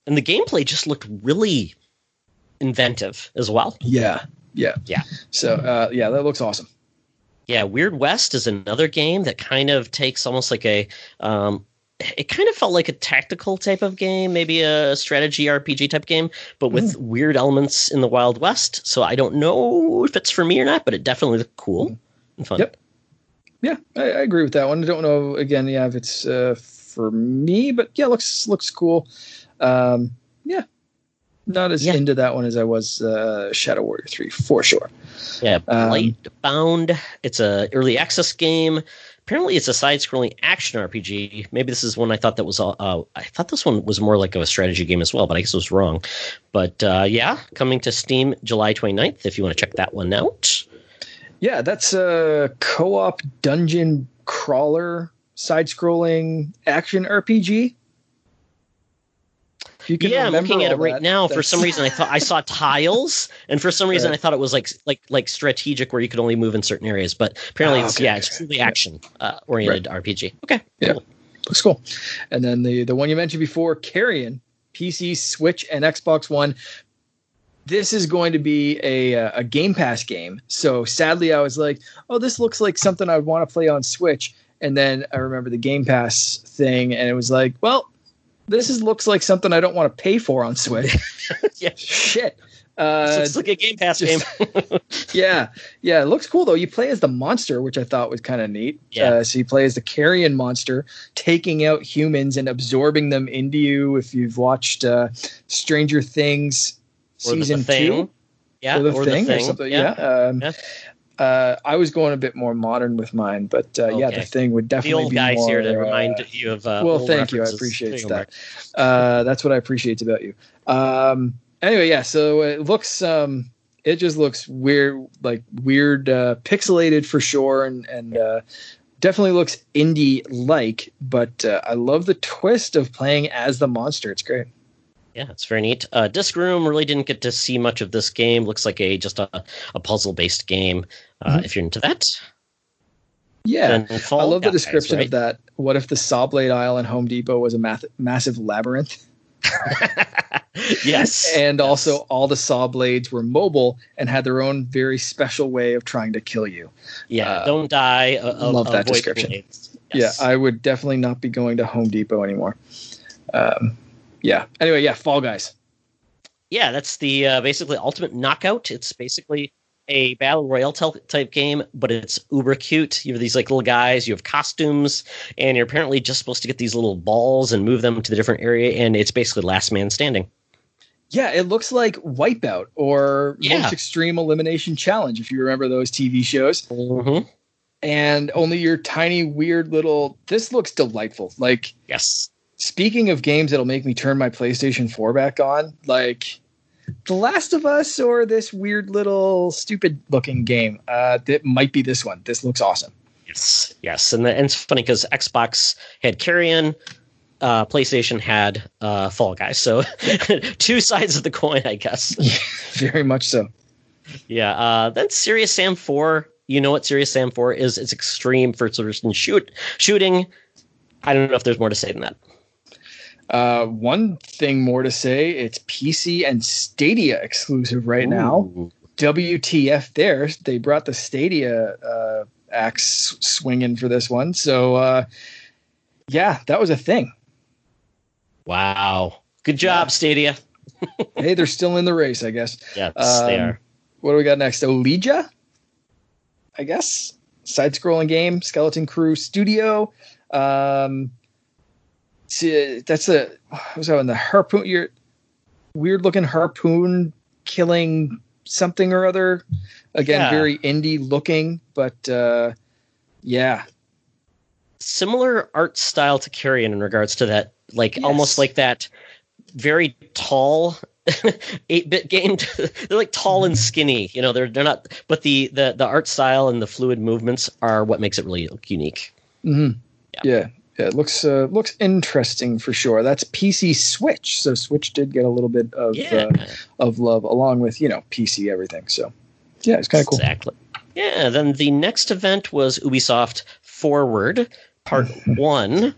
And the gameplay just looked really inventive as well. Yeah, yeah, yeah. So uh, yeah, that looks awesome. Yeah, Weird West is another game that kind of takes almost like a um, it kind of felt like a tactical type of game, maybe a strategy RPG type game, but with mm. weird elements in the Wild West. So I don't know if it's for me or not, but it definitely looked cool mm. and fun. Yep. Yeah, I, I, agree with that one. I don't know again, yeah, if it's uh, for me, but yeah, looks looks cool. Um, yeah, not as yeah. into that one as I was uh, Shadow Warrior Three for sure. Yeah, Blight um, Bound. It's a early access game apparently it's a side-scrolling action RPG. Maybe this is one I thought that was. Uh, I thought this one was more like a strategy game as well, but I guess I was wrong. But uh, yeah, coming to Steam July 29th. If you want to check that one out. Yeah, that's a co-op dungeon crawler side-scrolling action RPG yeah, I'm looking at it right that, now. For some reason, I thought I saw tiles, and for some reason, right. I thought it was like like like strategic, where you could only move in certain areas. But apparently, oh, it's okay, yeah, it's truly action uh, oriented right. RPG. Okay, yeah, cool. looks cool. And then the the one you mentioned before, Carrion, PC, Switch, and Xbox One. This is going to be a a Game Pass game. So sadly, I was like, oh, this looks like something I'd want to play on Switch. And then I remember the Game Pass thing, and it was like, well, this is looks like something I don't want to pay for on Switch. yeah, shit. Uh, it's like a Game Pass just, game. yeah, yeah, it looks cool though. You play as the monster, which I thought was kind of neat. Yeah. Uh, so you play as the carrion monster, taking out humans and absorbing them into you. If you've watched uh, Stranger Things season two, yeah, or the, or thing, the thing, or something, yeah. yeah. Um, yeah. Uh, I was going a bit more modern with mine, but uh, okay. yeah, the thing would definitely the old be guys more, here to remind uh, you of. Uh, well, thank you. I appreciate that. Uh, that's what I appreciate about you. Um, anyway, yeah. So it looks. Um, it just looks weird, like weird, uh, pixelated for sure, and and definitely looks indie like. But I love the twist of playing as the monster. It's great. Yeah, it's very neat. Uh, Disc Room really didn't get to see much of this game. Looks like a just a, a puzzle based game. Uh, mm-hmm. If you're into that, yeah, I love the description right? of that. What if the saw blade aisle in Home Depot was a math- massive labyrinth? yes, and yes. also all the saw blades were mobile and had their own very special way of trying to kill you. Yeah, uh, don't die. Uh, love that description. Yes. Yeah, I would definitely not be going to Home Depot anymore. Um, yeah. Anyway, yeah, Fall Guys. Yeah, that's the uh, basically ultimate knockout. It's basically a battle royale type game, but it's uber cute. You have these like little guys, you have costumes, and you're apparently just supposed to get these little balls and move them to the different area, and it's basically last man standing. Yeah, it looks like Wipeout or yeah. Most Extreme Elimination Challenge, if you remember those TV shows. Mm-hmm. And only your tiny, weird little. This looks delightful. Like, yes, speaking of games that'll make me turn my PlayStation 4 back on, like The Last of Us or this weird little stupid looking game, uh, that might be this one. This looks awesome. Yes, yes, and, the, and it's funny because Xbox had Carrion, uh, PlayStation had uh, Fall Guys, so two sides of the coin, I guess. Yeah, very much so. Yeah. Uh, then Serious Sam Four. You know what Serious Sam Four is? It's extreme first person shoot shooting. I don't know if there's more to say than that. Uh, one thing more to say: it's PC and Stadia exclusive right Ooh. now. WTF? There, they brought the Stadia uh, axe swinging for this one. So, uh, yeah, that was a thing. Wow, good job, yeah. Stadia. hey, they're still in the race, I guess. Yeah, um, they are. What do we got next? Olija, I guess. Side-scrolling game, Skeleton Crew Studio. Um, that's a was that in the harpoon your weird looking harpoon killing something or other again yeah. very indie looking but uh yeah similar art style to Carrion in regards to that, like yes. almost like that very tall 8-bit game they're like tall and skinny you know they're they're not but the the the art style and the fluid movements are what makes it really unique mm-hmm. yeah. yeah. Yeah it looks uh, looks interesting for sure. That's pc switch so switch did get a little bit of yeah. uh, of love along with you know pc everything so yeah it's kind of cool. Exactly. Yeah then the next event was ubisoft forward part one.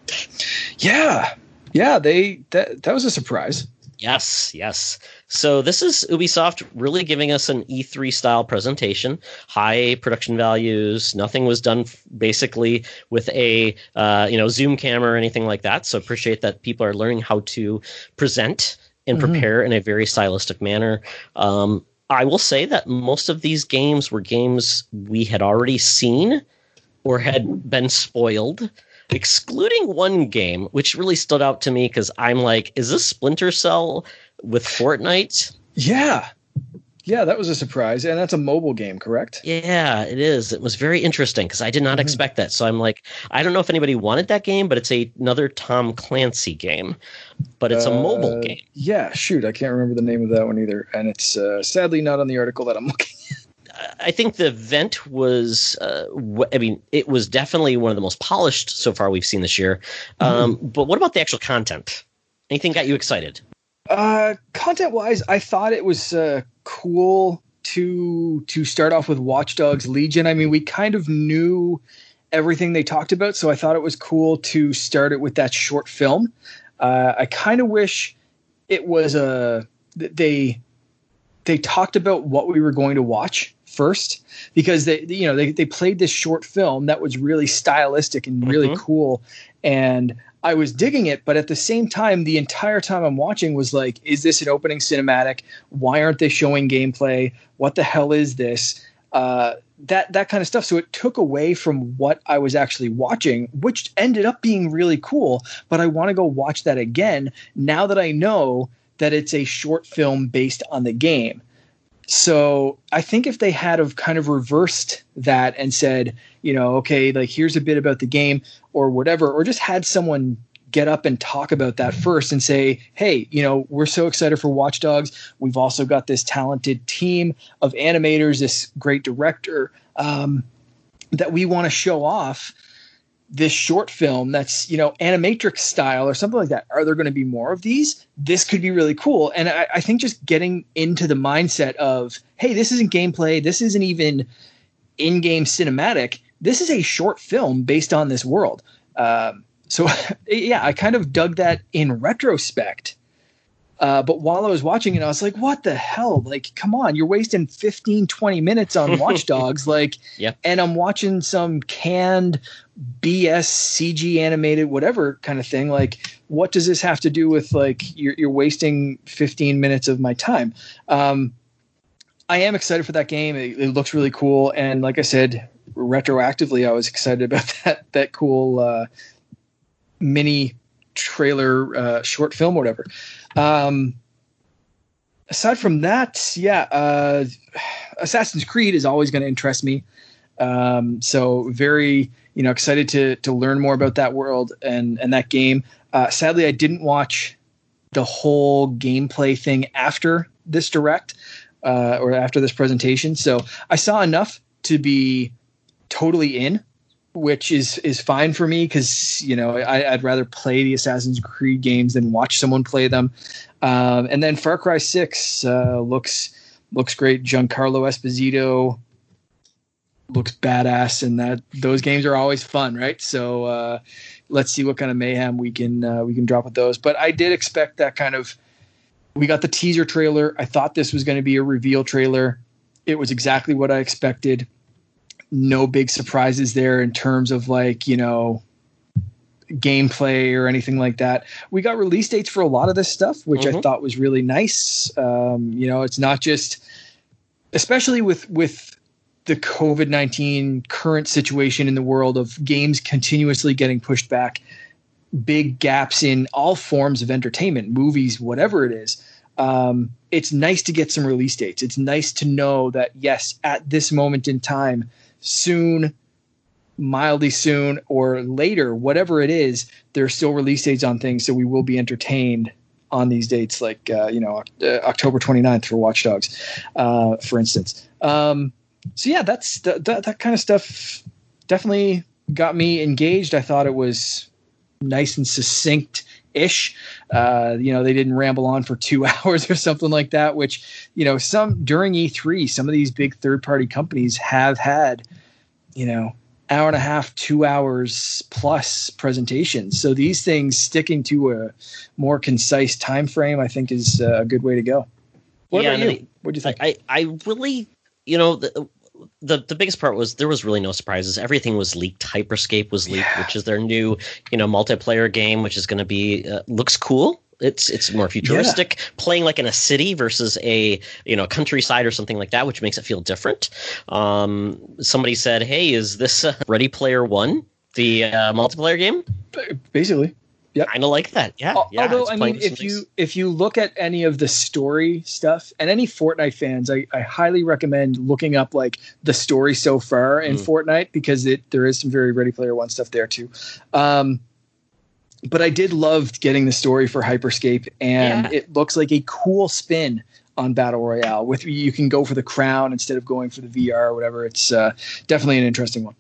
Yeah yeah they that that was a surprise. Yes, yes. So this is Ubisoft really giving us an E3 style presentation. High production values. Nothing was done basically with a uh, you know zoom camera or anything like that. So appreciate that people are learning how to present and mm-hmm. prepare in a very stylistic manner. Um, I will say that most of these games were games we had already seen or had been spoiled excluding one game, which really stood out to me because I'm like, is this Splinter Cell with Fortnite? Yeah. Yeah, that was a surprise. And that's a mobile game, correct? Yeah, it is. It was very interesting because I did not mm-hmm. expect that. So I'm like, I don't know if anybody wanted that game, but it's a, another Tom Clancy game, but it's uh, a mobile game. Yeah, shoot. I can't remember the name of that one either. And it's uh, sadly not on the article that I'm looking at. I think the event was, uh, I mean, it was definitely one of the most polished so far we've seen this year. Um, mm-hmm. But what about the actual content? Anything got you excited? Uh, content wise, I thought it was uh, cool to to start off with Watchdogs Legion. I mean, we kind of knew everything they talked about, so I thought it was cool to start it with that short film. Uh, I kind of wish it was a they they talked about what we were going to watch first because they you know they, they played this short film that was really stylistic and really mm-hmm. cool and I was digging it, but at the same time, the entire time I'm watching was like, is this an opening cinematic? Why aren't they showing gameplay? What the hell is this? Uh, that that kind of stuff. So it took away from what I was actually watching, which ended up being really cool. But I want to go watch that again now that I know that it's a short film based on the game. So I think if they had have kind of reversed that and said, you know, okay, like here's a bit about the game or whatever, or just had someone get up and talk about that first and say, hey, you know, we're so excited for Watch Dogs. We've also got this talented team of animators, this great director um, that we want to show off this short film that's you know animatrix style or something like that are there going to be more of these this could be really cool and I, I, think just getting into the mindset of hey this isn't gameplay this isn't even in-game cinematic this is a short film based on this world um, so yeah i kind of dug that in retrospect uh, but while I was watching it, I was like, what the hell? Like, come on, you're wasting 15, 20 minutes on Watch Dogs. like, yeah. and I'm watching some canned BS CG animated, whatever kind of thing. Like, what does this have to do with like, you're, you're wasting 15 minutes of my time? Um, I am excited for that game. It, it, looks really cool. And like I said, retroactively, I was excited about that, that cool, uh, mini trailer, uh, short film, whatever. Um, aside from that, yeah, uh, Assassin's Creed is always going to interest me. Um, so very, you know, excited to to learn more about that world and and that game. Uh, sadly, I didn't watch the whole gameplay thing after this direct uh, or after this presentation. So I saw enough to be totally in which is is fine for me because you know I, would rather play the Assassin's Creed games than watch someone play them. Um, and then Far Cry Six uh, looks looks great. Giancarlo Esposito looks badass, and that those games are always fun, right? So uh, let's see what kind of mayhem we can uh, we can drop with those. But I did expect that kind of. We got the teaser trailer. I thought this was going to be a reveal trailer. It was exactly what I expected no big surprises there in terms of like you know gameplay or anything like that. We got release dates for a lot of this stuff, which mm-hmm. I thought was really nice. Um, you know, it's not just, especially with with the COVID nineteen current situation in the world of games continuously getting pushed back, big gaps in all forms of entertainment, movies, whatever it is. Um, it's nice to get some release dates. It's nice to know that yes, at this moment in time, soon mildly soon or later, whatever it is, there's still release dates on things, so we will be entertained on these dates, like uh, you know uh, October 29th for Watch Dogs, uh, for instance. Um, so yeah, that's that, that kind of stuff. Definitely got me engaged. I thought it was nice and succinct ish. Uh, you know, they didn't ramble on for two hours or something like that, which, you know, some during E3, some of these big third party companies have had, you know, hour and a half, two hours plus presentations. So these things sticking to a more concise time frame, I think, is a good way to go. What yeah, about you? What do you think? I, I really, you know, the, the the biggest part was there was really no surprises. Everything was leaked. Hyperscape was leaked, yeah. which is their new, you know, multiplayer game, which is going to be uh, looks cool. It's it's more futuristic, yeah. playing like in a city versus a you know countryside or something like that, which makes it feel different. Um, somebody said, "Hey, is this uh, Ready Player One, the uh, multiplayer game?" Basically, yeah, kind of like that. Yeah. yeah Although I mean, if you if you look at any of the story stuff and any Fortnite fans, I, I highly recommend looking up like the story so far in mm. Fortnite because it there is some very Ready Player One stuff there too. Um, but I did love getting the story for Hyperscape, and yeah. it looks like a cool spin on battle royale. With you can go for the crown instead of going for the VR or whatever. It's uh, definitely an interesting one.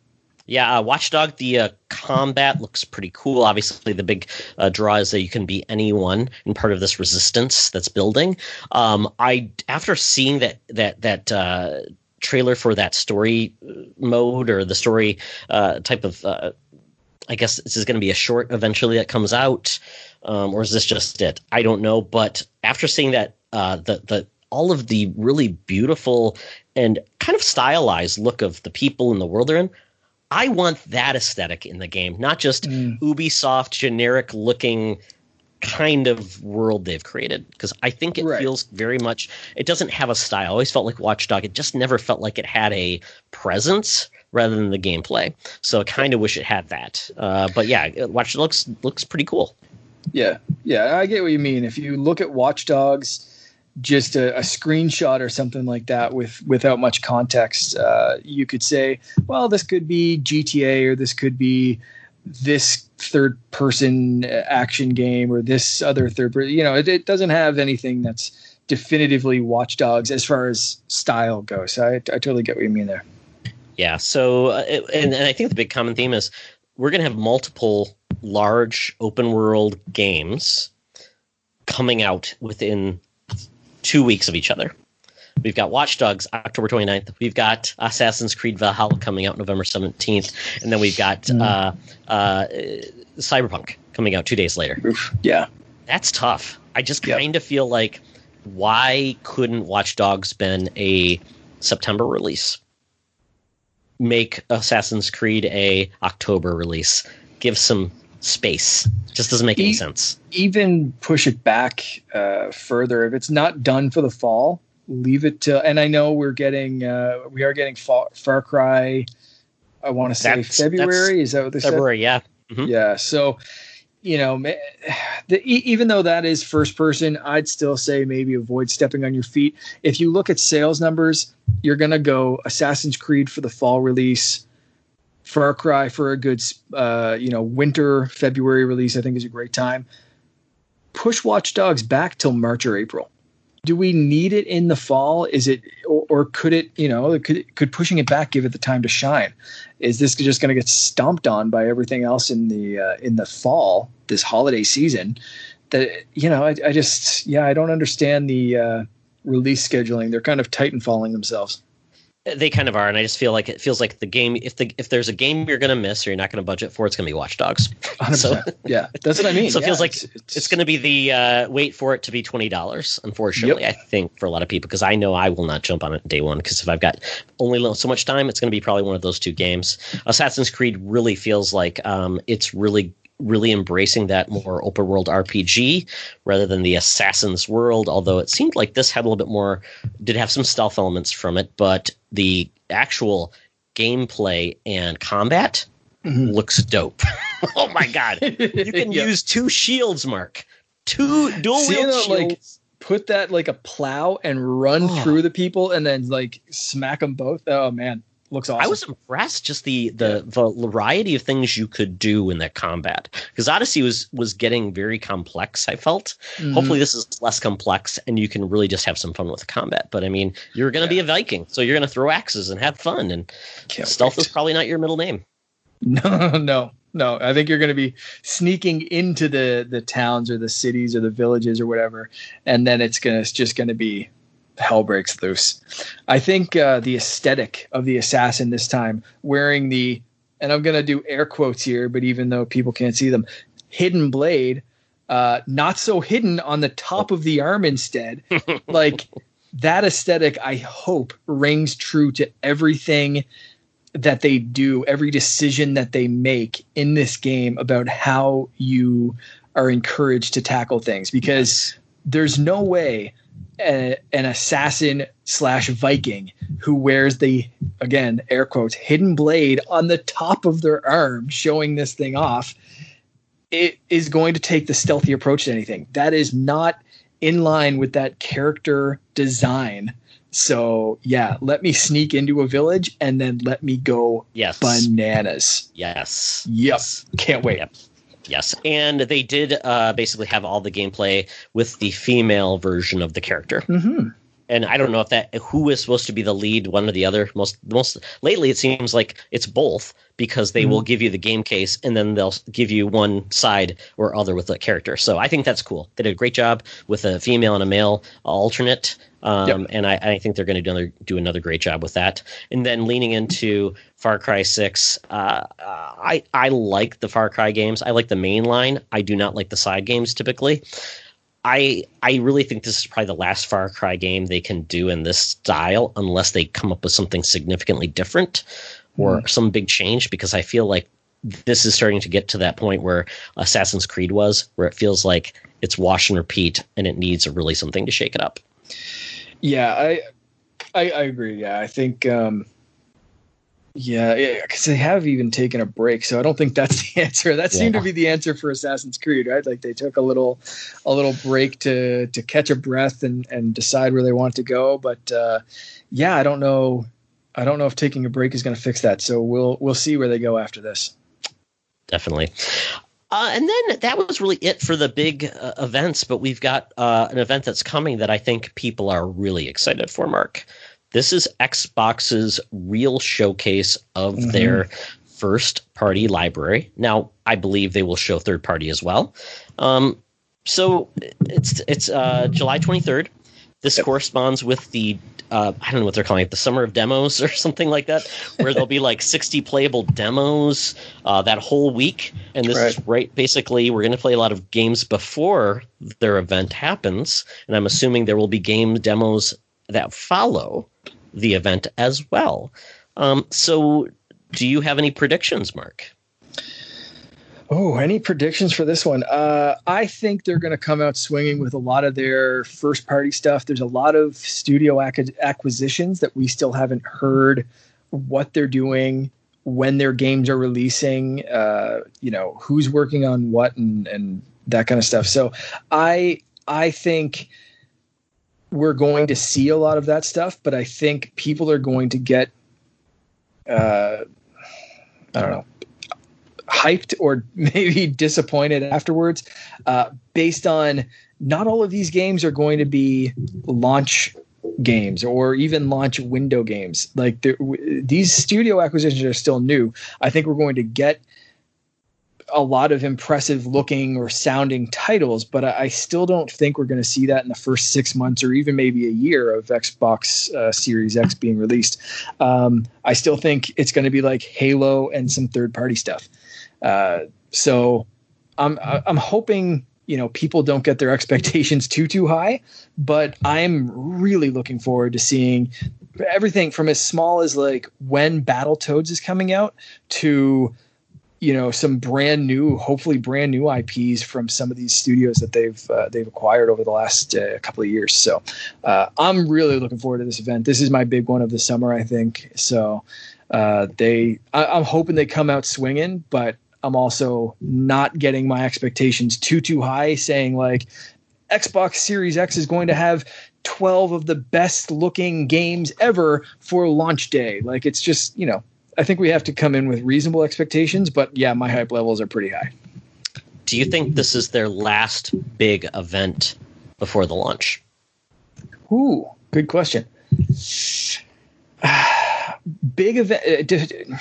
Yeah, uh, Watchdog, the uh, combat looks pretty cool. Obviously, the big uh, draw is that you can be anyone in part of this resistance that's building. Um, I after seeing that that that uh, trailer for that story uh, mode or the story uh, type of, I guess this is going to be a short eventually that comes out, um, or is this just it? I don't know. But after seeing that, the the all of the really beautiful and kind of stylized look of the people in the world they're in, I want that aesthetic in the game, not just mm. Ubisoft generic looking kind of world they've created because I think it right. feels very much it doesn't have a style. I always felt like Watchdog. It just never felt like it had a presence rather than the gameplay. So I kind of wish it had that. Uh, but yeah, Watchdog looks looks pretty cool. Yeah, yeah, I get what you mean. If you look at Watch Dogs just a, a, screenshot or something like that with without much context uh, you could say well this could be gta or this could be this third person action game or this other third person you know it, it doesn't have anything that's definitively Watch Dogs as far as style goes. I, I totally get what you mean there. Yeah. So uh, and, and i think the big common theme is we're going to have multiple large open world games coming out within two weeks of each other. We've got Watch Dogs October 29th. We've got Assassin's Creed Valhalla coming out November 17th. And then we've got mm. uh, uh, Cyberpunk coming out two days later. Oof. Yeah. That's tough. I just kind of yep. feel like why couldn't Watch Dogs been a September release? Make Assassin's Creed a October release. Give some space. Just doesn't make any e- sense. Even push it back uh, further. If it's not done for the fall, leave it to. And I know we're getting uh, we are getting Far, Far Cry. I want to say that's, February. That's Is that what they February, said? yeah. Mm-hmm. Yeah. So you know, the, even though that is first person, I'd still say maybe avoid stepping on your feet. If you look at sales numbers, you're going to go Assassin's Creed for the fall release, Far Cry for a good, uh, you know, winter February release. I think is a great time. Push Watch Dogs back till March or April. Do we need it in the fall? Is it, or, or could it, you know, could could pushing it back give it the time to shine? Is this just going to get stomped on by everything else in the uh, in the fall this holiday season? That you know, I, I just yeah, I don't understand the uh, release scheduling. They're kind of titan falling themselves. They kind of are, and I just feel like it feels like the game. If the if there's a game you're going to miss or you're not going to budget for, it's going to be Watch Dogs. So yeah, that's what I mean. So it feels like it's, it's, it's going to be the uh, wait for it to be twenty dollars. Unfortunately, yep. I think for a lot of people because I know I will not jump on it day one because if I've got only so much time, it's going to be probably one of those two games. Assassin's Creed really feels like um, it's really really embracing that more open world RPG rather than the Assassin's World. Although it seemed like this had a little bit more, did have some stealth elements from it, but the actual gameplay and combat mm-hmm. looks dope. oh my god! You can yep. use two shields, Mark. Two dual wield shields. Like, put that like a plow and run oh. through the people and then like smack them both. Oh man looks awesome. I was impressed just the the variety of things you could do in that combat because Odyssey was was getting very complex. I felt. Mm-hmm. Hopefully, this is less complex and you can really just have some fun with the combat. But I mean, you're going to yeah. be a Viking, so you're going to throw axes and have fun. And Can't stealth wait. is probably not your middle name. No, no, no. I think you're going to be sneaking into the the towns or the cities or the villages or whatever, and then it's gonna it's just going to be hell breaks loose. I think uh, the aesthetic of the assassin this time, wearing the, and I'm going to do air quotes here, but even though people can't see them, hidden blade, uh, not so hidden on the top of the arm instead. like that aesthetic, I hope rings true to everything that they do, every decision that they make in this game about how you are encouraged to tackle things because there's no way a, an assassin slash Viking who wears the again air quotes hidden blade on the top of their arm, showing this thing off. It is going to take the stealthy approach to anything. That is not in line with that character design. So yeah, let me sneak into a village and then let me go yes. bananas. Yes. Yep. Yes. Can't wait. Yep. Yes, and they did uh, basically have all the gameplay with the female version of the character. Mm-hmm. And I don't know if that who is supposed to be the lead, one or the other. Most most lately, it seems like it's both because they mm-hmm. will give you the game case and then they'll give you one side or other with the character. So I think that's cool. They did a great job with a female and a male alternate. Um, yep. And I, I, think they're going to do another, do another great job with that. And then leaning into Far Cry Six, uh, I I like the Far Cry games. I like the main line. I do not like the side games typically. I I really think this is probably the last Far Cry game they can do in this style, unless they come up with something significantly different or mm. some big change. Because I feel like this is starting to get to that point where Assassin's Creed was, where it feels like it's wash and repeat, and it needs really something to shake it up. Yeah, I, I, I agree. Yeah, I think, um, yeah, because they have even taken a break, so I don't think that's the answer. That yeah. seemed to be the answer for Assassin's Creed, right? Like they took a little, a little break to to catch a breath and and decide where they want to go. But uh, yeah, I don't know. I don't know if taking a break is going to fix that. So we'll we'll see where they go after this. Definitely. Uh, and then that was really it for the big uh, events. But we've got uh, an event that's coming that I think people are really excited for, Mark. This is Xbox's real showcase of mm-hmm. their first party library. Now, I believe they will show third party as well. Um, so it's it's uh, July 23rd. This yep. corresponds with the uh, I don't know what they're calling it, the summer of demos or something like that, where there'll be like 60 playable demos uh, that whole week. And this right. is right. Basically, we're going to play a lot of games before their event happens, and I'm assuming there will be game demos that follow the event as well. Um, so, do you have any predictions, Mark? Oh, any predictions for this one? Uh, I think they're going to come out swinging with a lot of their first party stuff. There's a lot of studio ac- acquisitions that we still haven't heard what they're doing, when their games are releasing, uh, you know, who's working on what and, and that kind of stuff. So I, I think we're going to see a lot of that stuff, but I think people are going to get, uh, I don't know, hyped or maybe disappointed afterwards uh, based on not all of these games are going to be launch games or even launch window games like these studio acquisitions are still new i think we're going to get a lot of impressive looking or sounding titles, but I, I still don't think we're going to see that in the first six months or even maybe a year of Xbox uh, Series X being released. Um, I still think it's going to be like Halo and some third party stuff. Uh, so I'm I'm hoping you know people don't get their expectations too too high, but I'm really looking forward to seeing everything from as small as like when Battletoads is coming out to you know some brand new hopefully brand new ips from some of these studios that they've uh, they've acquired over the last uh, couple of years. So uh, i'm really looking forward to this event. This is my big one of the summer i think. So uh, they I, am hoping they come out swinging but I'm also not getting my expectations too too high, saying like Xbox Series X is going to have 12 of the best looking games ever for launch day. Like it's just, you know, I think we have to come in with reasonable expectations, but yeah, my hype levels are pretty high. Do you think this is their last big event before the launch? Ooh, good question. Big event. Uh,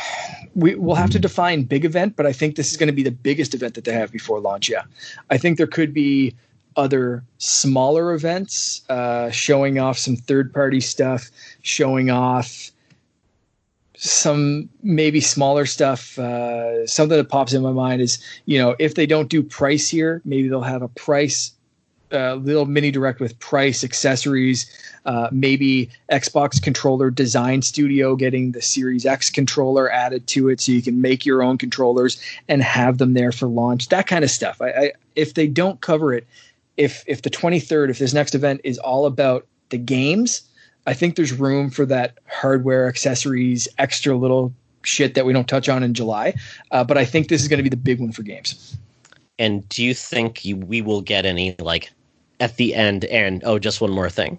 we will have to define big event, but I think this is going to be the biggest event that they have before launch. Yeah, I think there could be other smaller events uh, showing off some third party stuff, showing off some maybe smaller stuff. Uh, something that pops in my mind is, you know, if they don't do price here, maybe they'll have a price, little mini direct with price accessories. Uh, maybe Xbox controller design studio getting the Series X controller added to it, so you can make your own controllers and have them there for launch. That kind of stuff. I, I if they don't cover it, if if the 23rd, if this next event is all about the games I think there's room for that hardware, accessories, extra little shit that we don't touch on in July. Uh, but I think this is going to be the big one for games. And do you think you, we will get any like at the end? And oh, just one more thing,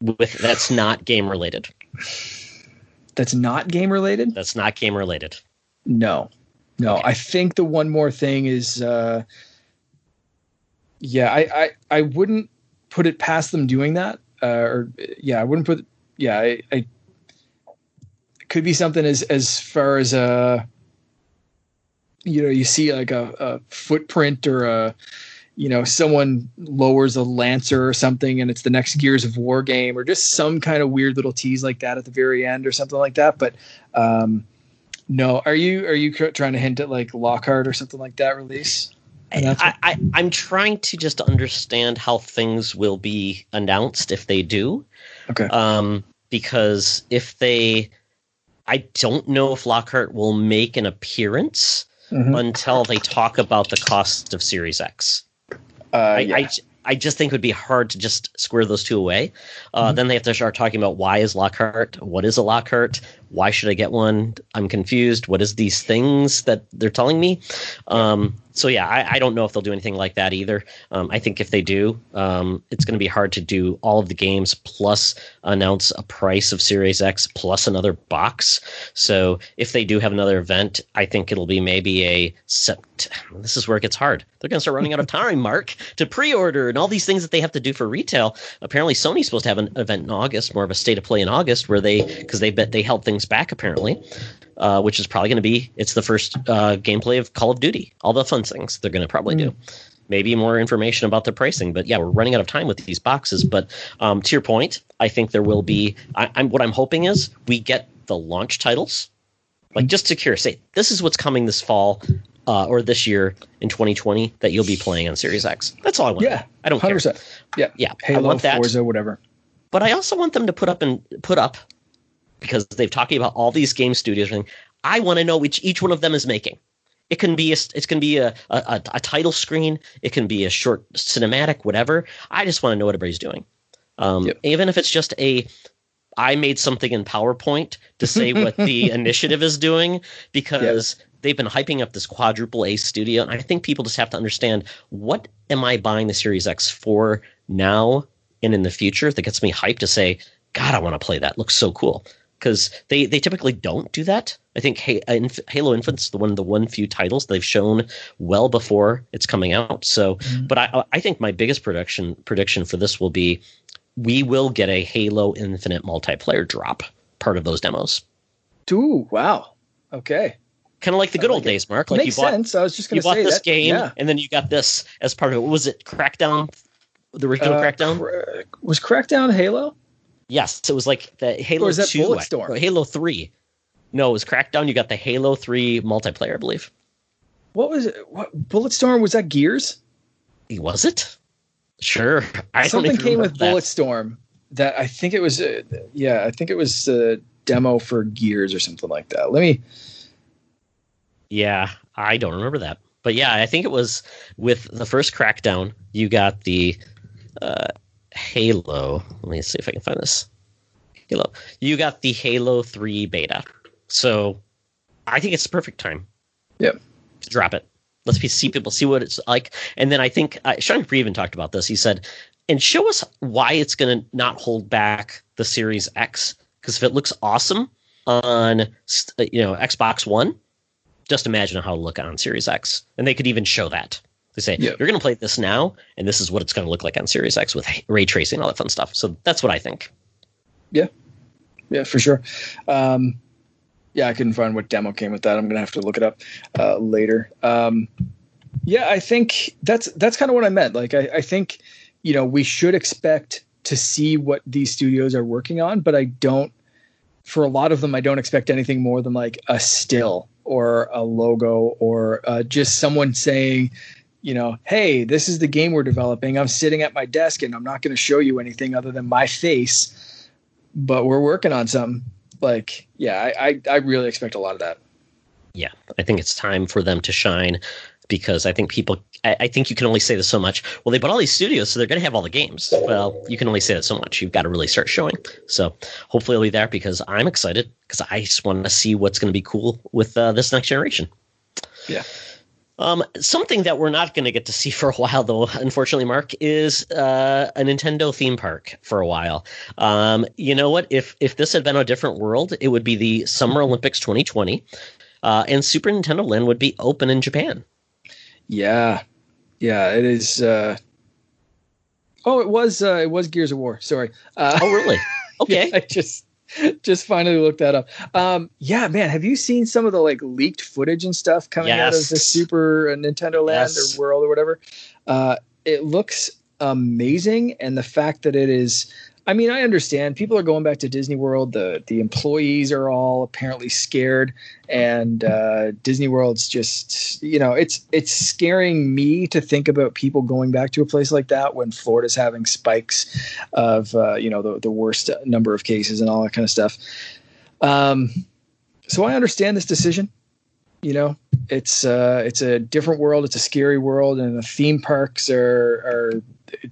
with that's not game related. That's not game related. That's not game related. No, no. Okay. I think the one more thing is, uh, yeah, I, I I wouldn't put it past them doing that uh, or yeah, I wouldn't put. Yeah, I, I could be something as as far as a uh, you know you see like a, a footprint or a you know someone lowers a lancer or something and it's the next gears of war game or just some kind of weird little tease like that at the very end or something like that but um no are you are you trying to hint at like lockhart or something like that release I, I, I'm trying to just understand how things will be announced if they do. Okay. Um, because if they, I don't know if Lockhart will make an appearance mm-hmm. until they talk about the cost of Series X. Uh, I, yeah. I, I just think it would be hard to just square those two away. Uh, mm-hmm. Then they have to start talking about why is Lockhart? What is a Lockhart? Why should I get one? I'm confused. What is these things that they're telling me? Um, so yeah, I, I, don't know if they'll do anything like that either. Um, I think if they do, um, it's going to be hard to do all of the games plus announce a price of Series X plus another box. So if they do have another event, I think it'll be maybe a sept. This is where it gets hard. They're going to start running out of time, Mark, to pre-order and all these things that they have to do for retail. Apparently, Sony's supposed to have an event in August, more of a state of play in August, where they because they bet they held things back apparently uh, which is probably going to be it's the first uh, gameplay of Call of Duty. All the fun things they're going to probably mm. do. Maybe more information about the pricing, but yeah, we're running out of time with these boxes. But um, to your point, I think there will be. I, I'm what I'm hoping is we get the launch titles, like just secure. Say this is what's coming this fall uh, or this year in 2020 that you'll be playing on Series X. That's all I want. Yeah, I don't 100%. care. Yeah, yeah. Halo, I want that. Forza, whatever. But I also want them to put up and put up because they've talking about all these game studios. And I want to know which each one of them is making. It can be a, it can be a, a, a title screen. It can be a short cinematic, whatever. I just want to know what everybody's doing. Um, yep. Even if it's just a, I made something in PowerPoint to say what the initiative is doing because yep. they've been hyping up this quadruple A studio, and I think people just have to understand what am I buying the Series X for now and in the future that gets me hyped to say, God, I want to play that. Looks so cool because they, they typically don't do that. I think Halo Infinite's the one of the one few titles they've shown well before it's coming out. So, mm-hmm. but I I think my biggest prediction prediction for this will be we will get a Halo Infinite multiplayer drop part of those demos. Ooh, wow. Okay. Kind of like the good like old it. days, Mark. Like Makes you bought, sense. I was just going to say you bought this that, game, yeah. and then you got this as part of it. What was it Crackdown? The original uh, Crackdown was Crackdown Halo. Yes, it was like the Halo or is that 2, Bulletstorm? Halo 3. No, it was Crackdown. You got the Halo 3 multiplayer, I believe. What was it? What Bulletstorm was that Gears? Was it? Sure. I Something came with that. Bulletstorm that I think it was uh, yeah, I think it was a demo for Gears or something like that. Let me Yeah, I don't remember that. But yeah, I think it was with the first Crackdown, you got the uh, Halo. Let me see if I can find this. Halo. You got the Halo 3 beta. So I think it's the perfect time. Yep. To drop it. Let's see people see what it's like. And then I think uh, Sean Free even talked about this. He said, and show us why it's going to not hold back the Series X. Because if it looks awesome on you know Xbox One, just imagine how it'll look on Series X. And they could even show that. They say yeah. you're going to play this now, and this is what it's going to look like on Series X with ray tracing, all that fun stuff. So that's what I think. Yeah, yeah, for sure. Um, yeah, I couldn't find what demo came with that. I'm gonna have to look it up uh, later. Um, yeah, I think that's that's kind of what I meant. Like, I, I think you know we should expect to see what these studios are working on, but I don't. For a lot of them, I don't expect anything more than like a still or a logo or uh, just someone saying, you know, hey, this is the game we're developing. I'm sitting at my desk and I'm not going to show you anything other than my face, but we're working on something. Like yeah I, I, I really expect a lot of that. Yeah i think it's time for them to shine because i think people I, I think you can only say this so much. Well they bought all these studios so they're going to have all the games. Well you can only say that so much. You've got to really start showing. So hopefully it'll be there because i'm excited because i just want to see what's going to be cool with uh, this next generation. Yeah um, something that we're not going to get to see for a while, though, unfortunately, Mark, is uh, a Nintendo theme park for a while. Um, you know what? If if this had been a different world, it would be the Summer Olympics 2020, uh, and Super Nintendo Land would be open in Japan. Yeah, yeah, it is. Uh... Oh, it was. Uh, it was Gears of War. Sorry. Uh, oh, really? Okay. yeah, I just just finally looked that up. Um, yeah, man, have you seen some of the like leaked footage and stuff coming yes. out of the Super Nintendo Land yes. or World or whatever? Uh, it looks amazing, and the fact that it is I mean, I understand people are going back to Disney World. The the employees are all apparently scared, and uh, Disney World's just you know it's it's scaring me to think about people going back to a place like that when Florida's having spikes of uh, you know the the worst number of cases and all that kind of stuff. Um, so I understand this decision. You know, it's uh, it's a different world. It's a scary world, and the theme parks are are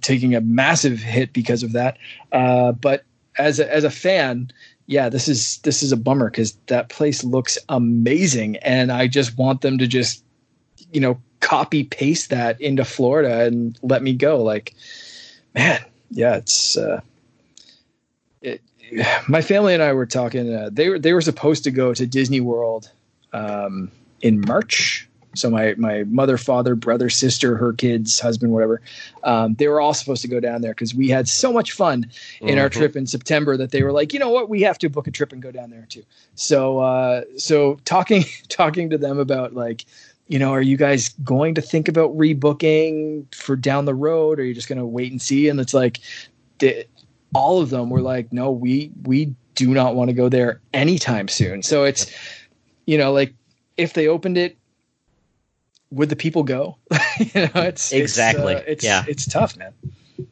taking a massive hit because of that. Uh, but as a, as a fan, yeah, this is this is a bummer because that place looks amazing, and I just want them to just you know copy paste that into Florida and let me go. Like, man, yeah, it's. Uh, my family and I were talking. Uh, they were they were supposed to go to Disney World um, in March so my my mother, father, brother, sister, her kids, husband, whatever, um, they were all supposed to go down there because we had so much fun in mm-hmm. our trip in September that they were like, you know what, we have to book a trip and go down there too. So uh, so talking talking to them about like you know, are you guys going to think about rebooking for down the road, or are you just going to wait and see? And it's like, the, all of them were like, no, we we do not want to go there anytime soon. So it's, you know, like if they opened it would the people go? you know, it's exactly. It's, uh, it's, yeah, it's tough, man.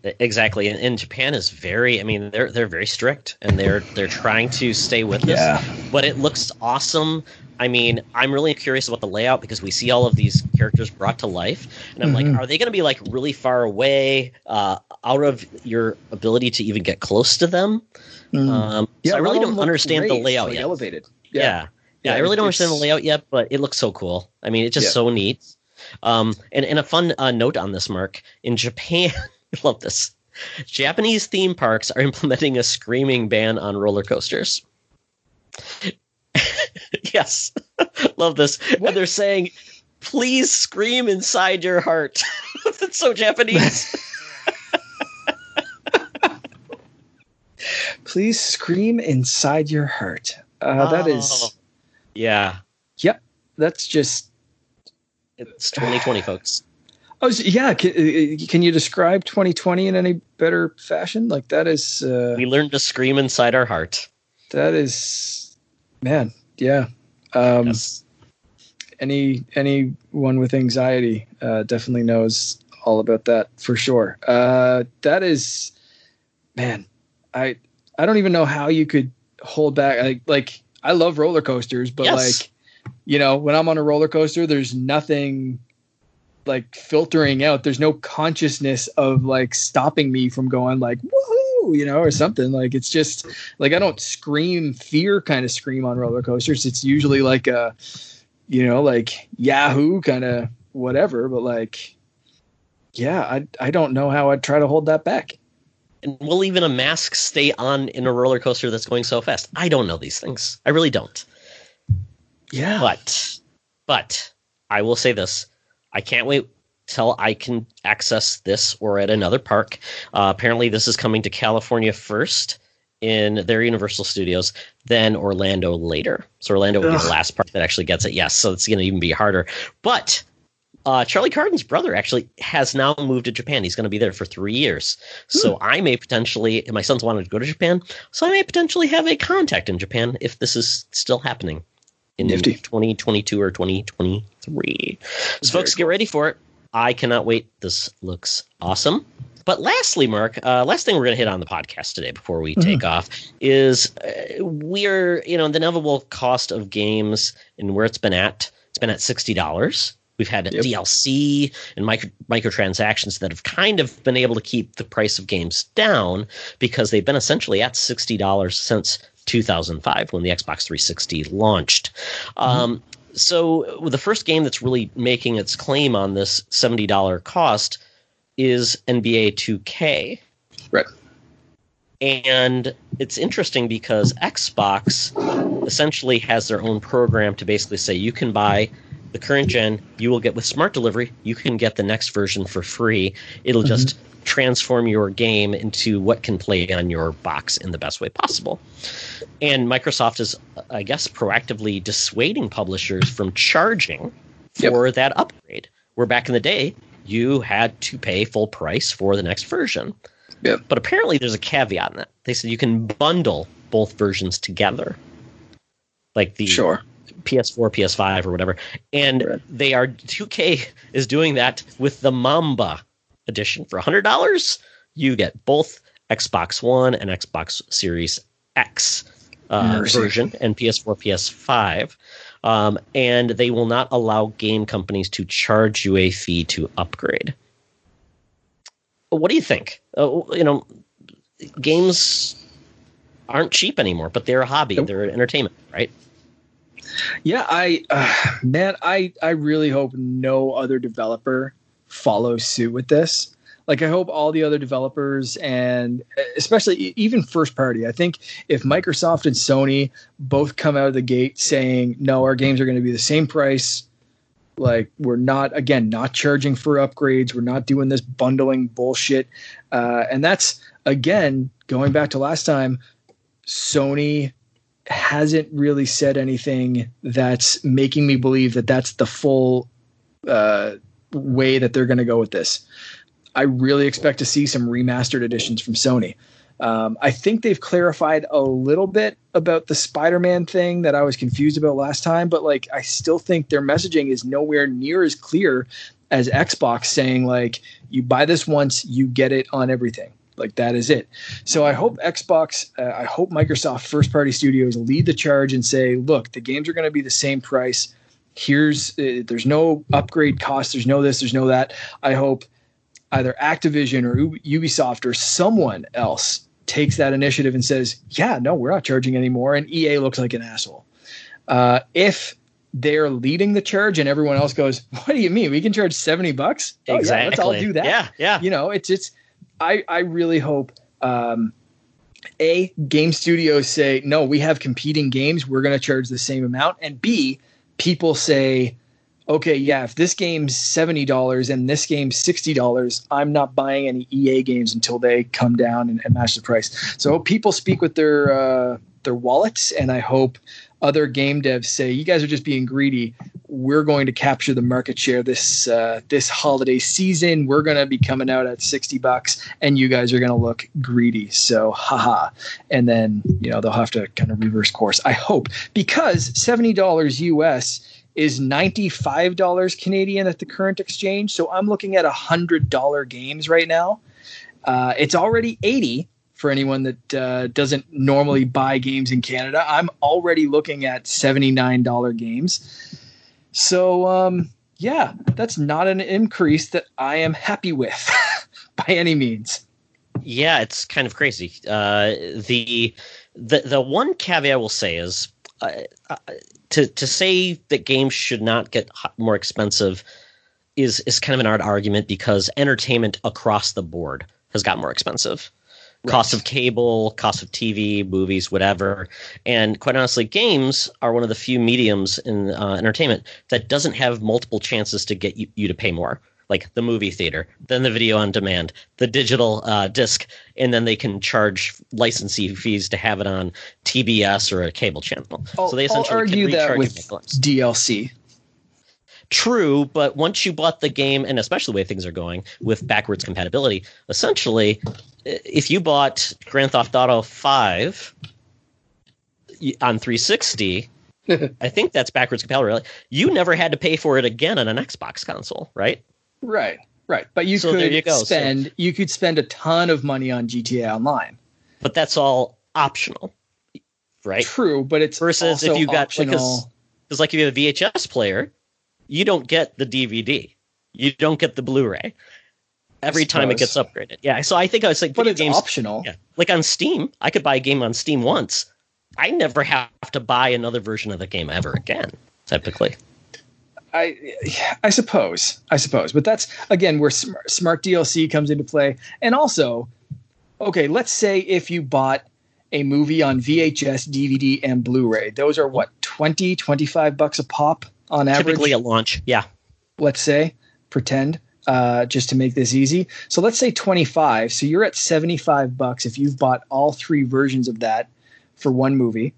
Exactly, and, and, Japan is very. I mean, they're they're very strict, and they're they're trying to stay with yeah. us. But it looks awesome. I mean, I'm really curious about the layout because we see all of these characters brought to life, and I'm mm-hmm. like, are they going to be like really far away, uh, out of your ability to even get close to them? Mm. Um, yeah, so I really don't understand the layout yet. Elevated, yeah. yeah. Yeah, I really don't understand the layout yet, but it looks so cool. I mean, it's just so neat. Um, and, and a fun uh, note on this, Mark. In Japan, I love this. Japanese theme parks are implementing a screaming ban on roller coasters. yes, love this. What? And they're saying, "Please scream inside your heart." That's so Japanese. Please scream inside your heart. Uh, oh. That is oh. Yeah. Yep. That's just. It's 2020, folks. Oh yeah. Can, uh, can, you describe 2020 in any better fashion? Like that is. Uh, we learned to scream inside our heart. That is, man. Yeah. Um, yes. Any anyone with anxiety uh, definitely knows all about that for sure. Uh, that is, man. I I don't even know how you could hold back. Like like I love roller coasters, but yes. like, you know, when I'm on a roller coaster, there's nothing like filtering out. There's no consciousness of like stopping me from going like woohoo, you know, or something. Like it's just like I don't scream fear kind of scream on roller coasters. It's usually like a, you know, like Yahoo kind of whatever, but like, yeah, I I don't know how I'd try to hold that back. And will even a mask stay on in a roller coaster that's going so fast? I don't know these things. I really don't. Yeah. But but I will say this. I can't wait till I can access this or at another park. Uh, apparently this is coming to California first in their Universal Studios, then Orlando later. So Orlando will be the last park that actually gets it. Yes, so it's going to even be harder. But uh, Charlie Carden's brother actually has now moved to Japan. He's going to be there for three years. So I may potentially, my son's wanted to go to Japan, so I may potentially have a contact in Japan if this is still happening in Nifty. 2022 or 2023. So, folks, get ready for it. I cannot wait. This looks awesome. But lastly, Mark, uh, last thing we're going to hit on the podcast today before we take off is uh, we're, you know, the inevitable cost of games and where it's been at. It's been at $60. We've had Yep. DLC and micro, microtransactions that have kind of been able to keep the price of games down because they've been essentially at $60 since 2005 when the Xbox 360 launched. Um, so the first game that's really making its claim on this $70 cost is NBA 2K. Right. And it's interesting because Xbox essentially has their own program to basically say you can buy the current gen, you will get with smart delivery, you can get the next version for free. It'll just mm-hmm. transform your game into what can play on your box in the best way possible. And Microsoft is, I guess, proactively dissuading publishers from charging for that upgrade. Where back in the day, you had to pay full price for the next version. Yep. But apparently, there's a caveat in that. They said you can bundle both versions together, like the Sure. PS4, PS5, or whatever. And they are 2K is doing that with the Mamba edition for $100. You get both Xbox One and Xbox Series X uh, version and PS4, PS5. Um, and they will not allow game companies to charge you a fee to upgrade. What do you think? Uh, you know, games aren't cheap anymore, but they're a hobby. They're entertainment, right? Yeah, I uh, man, I I really hope no other developer follows suit with this. Like I hope all the other developers and especially even first party. I think if Microsoft and Sony both come out of the gate saying no, our games are going to be the same price. Like we're not again not charging for upgrades. We're not doing this bundling bullshit. Uh, and that's again going back to last time. Sony hasn't really said anything that's making me believe that that's the full uh, way that they're going to go with this. I really expect to see some remastered editions from Sony. Um, I think they've clarified a little bit about the Spider-Man thing that I was confused about last time, but like I still think their messaging is nowhere near as clear as Xbox saying like you buy this once, you get it on everything. Like that is it. So I hope Xbox, uh, I hope Microsoft first party studios lead the charge and say, look, the games are going to be the same price. Here's uh, there's no upgrade cost, there's no this, there's no that. I hope either Activision or Ubisoft or someone else takes that initiative and says, yeah, no, we're not charging anymore. And EA looks like an asshole. Uh, if they're leading the charge and everyone else goes, what do you mean? We can charge 70 bucks? Oh, yeah, let's all do that Yeah, yeah. you know, it's it's. I I really hope um, a game studios say no, we have competing games, we're going to charge the same amount, and b people say, okay, yeah, if this game's seventy dollars and this game's sixty dollars, I'm not buying any EA games until they come down and, and match the price. So people speak with their uh, their wallets, and I hope other game devs say, you guys are just being greedy we're going to capture the market share this uh, this holiday season. We're going to be coming out at sixty bucks, and you guys are going to look greedy. So, haha. And then you know they'll have to kind of reverse course. I hope because seventy dollars US is ninety five dollars Canadian at the current exchange. So I'm looking at hundred dollar games right now. Uh, it's already eighty for anyone that uh, doesn't normally buy games in Canada. I'm already looking at seventy nine dollar games. So um, yeah, that's not an increase that I am happy with by any means. Yeah, it's kind of crazy. Uh, the the the one caveat I will say is uh, uh, to to say that games should not get more expensive is is kind of an art argument because entertainment across the board has got more expensive. Right. Cost of cable, cost of TV, movies, whatever. And quite honestly, games are one of the few mediums in uh, entertainment that doesn't have multiple chances to get you, you to pay more like the movie theater, then the video on demand, the digital uh, disc, and then they can charge licensing fees to have it on TBS or a cable channel. I'll, so they essentially I'll argue that with DLC. True, but once you bought the game, and especially the way things are going with backwards compatibility, essentially, if you bought Grand Theft Auto Five on 360. I think that's backwards compatibility. You never had to pay for it again on an Xbox console, right? Right, right. But you so could you spend so, you could spend a ton of money on GTA Online. But that's all optional, right? True, but it's versus if you got because because like if you have a VHS player, you don't get the DVD, you don't get the Blu-ray every time it gets upgraded. Yeah, so I think I was like, but it's games, optional. Yeah, like on Steam, I could buy a game on Steam once. I never have to buy another version of the game ever again. Typically. I I suppose I suppose, but that's again where smart, smart DLC comes into play, and also, okay, let's say if you bought a movie on VHS, DVD, and Blu-ray, those are what 20, 25 bucks a pop on average. Typically at launch, yeah. Let's say pretend uh, just to make this easy. So let's say 25. So you're at 75 bucks if you've bought all three versions of that for one movie.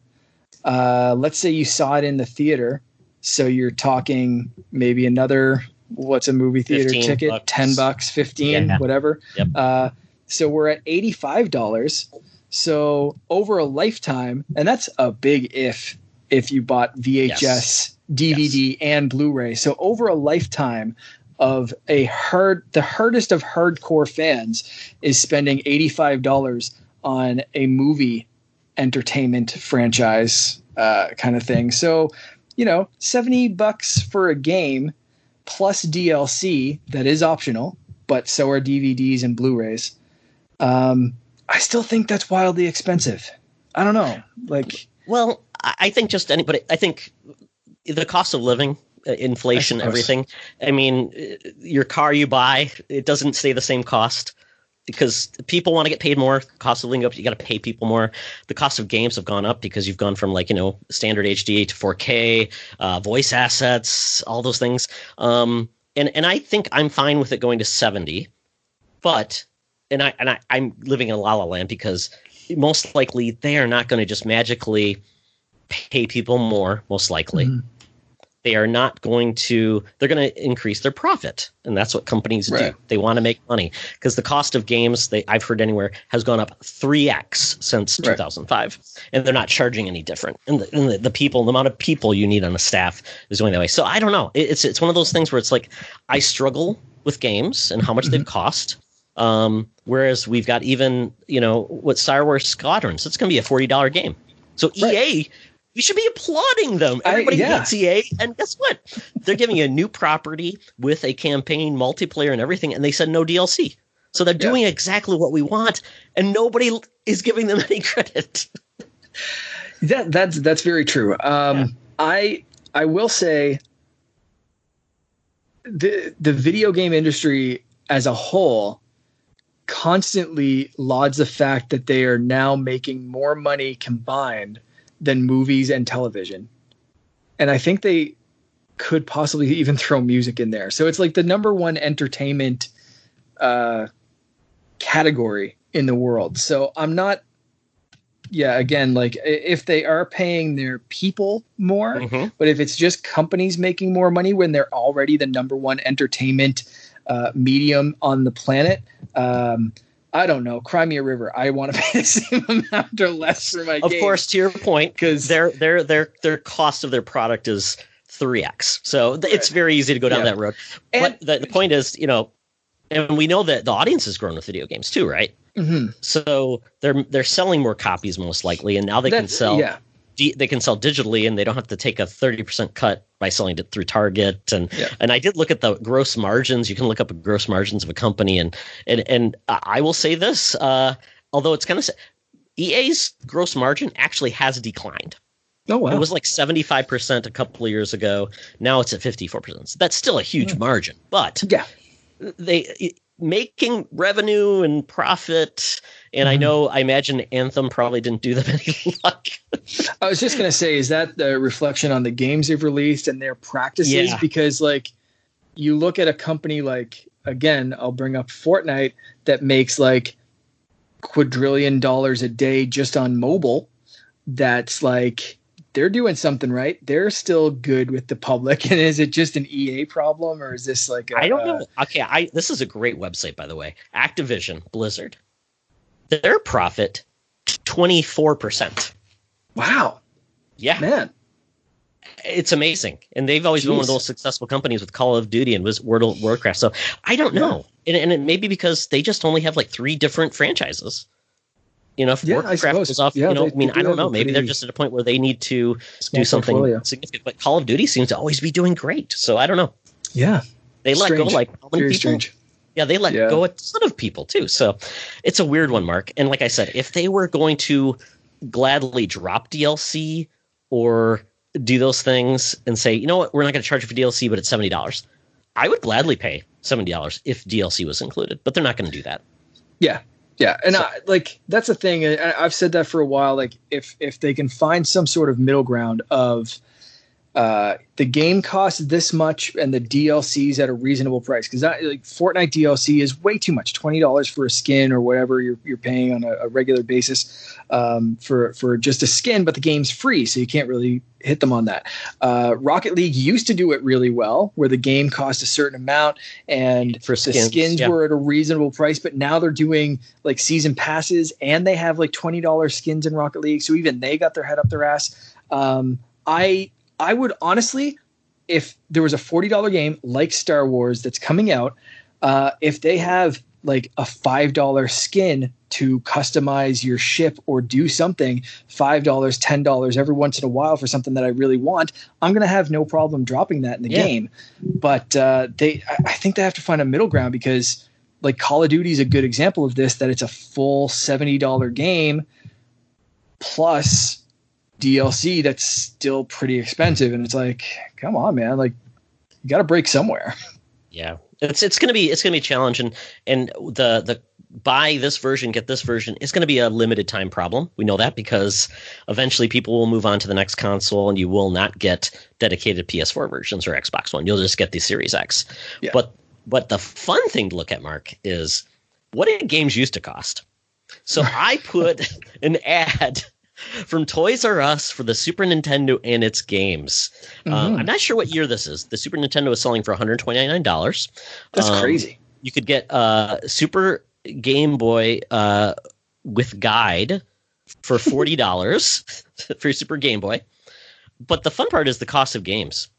Uh, let's say you saw it in the theater so you're talking maybe another what's a movie theater ticket? Bucks. Ten bucks, fifteen, yeah. whatever. Yep. Uh, so we're at eighty five dollars. So over a lifetime, and that's a big if if you bought VHS, yes. DVD, yes. and Blu-ray. So over a lifetime of a hard the hardest of hardcore fans is spending eighty five dollars on a movie entertainment franchise uh, kind of thing. So you know, 70 bucks for a game plus DLC that is optional, but so are DVDs and Blu-rays. Um, I still think that's wildly expensive. I don't know. Like, well, I think just anybody, I think the cost of living, inflation, I everything. I mean, your car you buy, it doesn't stay the same cost because people want to get paid more. Cost of living up, you got to pay people more. The cost of games have gone up because you've gone from like you know standard HD to 4K, uh, voice assets, all those things. Um, and and I think I'm fine with it going to 70, but and I and I, I'm living in La La Land because most likely they are not going to just magically pay people more. Most likely. Mm-hmm they are not going to they're going to increase their profit. And that's what companies right. do they want to make money. Because the cost of games they i've heard anywhere has gone up 3x since right. 2005 and they're not charging any different. And, the, and the, the, people the amount of people you need on a staff is going that way. So i don't know. It's it's one of those things where it's like i struggle with games and how much mm-hmm. they've cost. Um, whereas we've got even you know what star wars squadrons it's going to be a $40 game. So right. ea we should be applauding them. Everybody I, yeah. hates EA, and guess what? They're giving you a new property with a campaign, multiplayer, and everything, and they said no DLC. So they're doing yeah. exactly what we want, and nobody is giving them any credit. that that's that's very true. Um, yeah. I I will say the the video game industry as a whole constantly lauds the fact that they are now making more money combined than movies and television. And I think they could possibly even throw music in there. So it's like the number one entertainment uh, category in the world. So I'm not, yeah, again, like if they are paying their people more, mm-hmm. but if it's just companies making more money when they're already the number one entertainment uh, medium on the planet, um, I don't know, Crimea River. I want to pay the same amount or less for my. Of game. course, to your point, because their their their their cost of their product is three x. So right. it's very easy to go down yeah. that road. And, but the, the, point is, you know, and we know that the audience has grown with video games too, right? Mm-hmm. So they're they're selling more copies most likely, and now they That's, can sell. Yeah they can sell digitally and they don't have to take a 30% cut by selling it through Target and yeah. and I did look at the gross margins you can look up the gross margins of a company and and and I will say this uh, although it's kind of EA's gross margin actually has declined Oh wow! It was like 75% a couple of years ago. Now it's at 54%. So that's still a huge Hmm. margin, but yeah, they making revenue and profit. And I Mhm. know, I imagine Anthem probably didn't do them any luck. I was just gonna say, is that the reflection on the games they've released and their practices? Yeah. Because like, you look at a company like again, I'll bring up Fortnite that makes like quadrillion dollars a day just on mobile. That's like they're doing something right. They're still good with the public. And is it just an EA problem or is this like I I don't know. Okay, I this is a great website by the way. Activision Blizzard, their profit twenty four percent. Wow, Yeah, man. it's amazing, and they've always been one of Jeez. the most successful companies with Call of Duty and was World of Warcraft. So I don't know, and, and it may be because they just only have like three different franchises. You know, if Yeah, Warcraft was off, Yeah, you know, they- I mean, I don't know. Maybe they're just at a point where they need to do something portfolio. significant. But Call of Duty seems to always be doing great. So I don't know. Yeah, They let go like how many very people? strange. Yeah, they let Yeah. go a ton of people too. So it's a weird one, Mark. And like I said, if they were going to gladly drop DLC or do those things and say, you know what, we're not going to charge you for DLC, but it's seventy dollars, I would gladly pay seventy dollars if DLC was included. But they're not going to do that. Yeah, yeah, and I, like that's the thing. I, I've said that for a while. Like if if they can find some sort of middle ground of uh, the game costs this much and the DLCs at a reasonable price, because like Fortnite DLC is way too much. Twenty dollars for a skin or whatever you're you're paying on a, a regular basis um, for for just a skin, but the game's free, so you can't really hit them on that. Uh, Rocket League used to do it really well, where the game cost a certain amount and For the skins, skins yeah. were at a reasonable price. But now they're doing like season passes, and they have like twenty dollars skins in Rocket League, so even they got their head up their ass. Um, I I would honestly, if there was a forty dollar game like Star Wars that's coming out, uh, if they have like a five dollar skin to customize your ship or do something five dollars ten dollars every once in a while for something that i really want i'm going to have no problem dropping that in the Yeah. game but uh, they I, I think they have to find a middle ground because like call of duty is a good example of this that it's a full $70 game plus dlc that's still pretty expensive and it's like come on man like you got to break somewhere Yeah, it's it's gonna be it's gonna be a challenge, and the the buy this version get this version is going to be a limited time problem. We know that because eventually people will move on to the next console, and you will not get dedicated PS4 versions or Xbox One. You'll just get the Series X. Yeah. But but the fun thing to look at, Mark, is what did games used to cost? So I put an ad from Toys R Us for the Super Nintendo and its games. Um, Mhm. I'm not sure what year this is. The Super Nintendo is selling for $129. that's Um, crazy You could get uh, Super Game Boy uh, with guide for forty dollars for your Super Game Boy. But the fun part is the cost of games.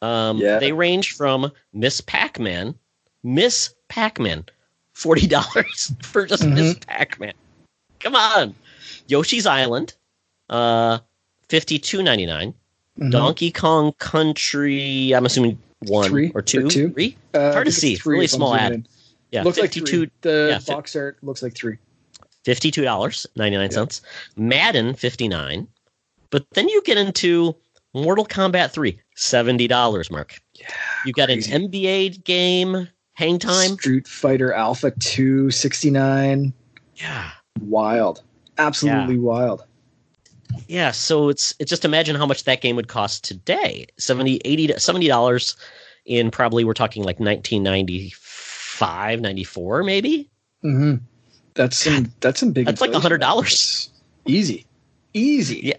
Um, Yeah. They range from Ms. Pac-Man, Ms. Pac-Man, forty dollars for just Mhm. Ms. Pac-Man. Come on, Yoshi's Island, uh, fifty-two ninety-nine. Mhm. Donkey Kong Country. I'm assuming one Three or two, or two? three. Uh, hard to see. three Really small ad. in. Yeah, looks like 52 three. The yeah, fi- box art looks like three. Fifty-two dollars ninety-nine cents. Madden fifty-nine. But then you get into Mortal Kombat three. Seventy dollars, Mark. Yeah, You got crazy. an NBA game. Hang time. Street Fighter Alpha two sixty-nine. Yeah, Wild. Absolutely wild. yeah. So it's it's just imagine how much that game would cost today. 70 80 70 dollars in probably we're talking like 1995, 94 maybe. hmm That's some that's some big That's like inflation. $100. Easy. Easy. Yeah.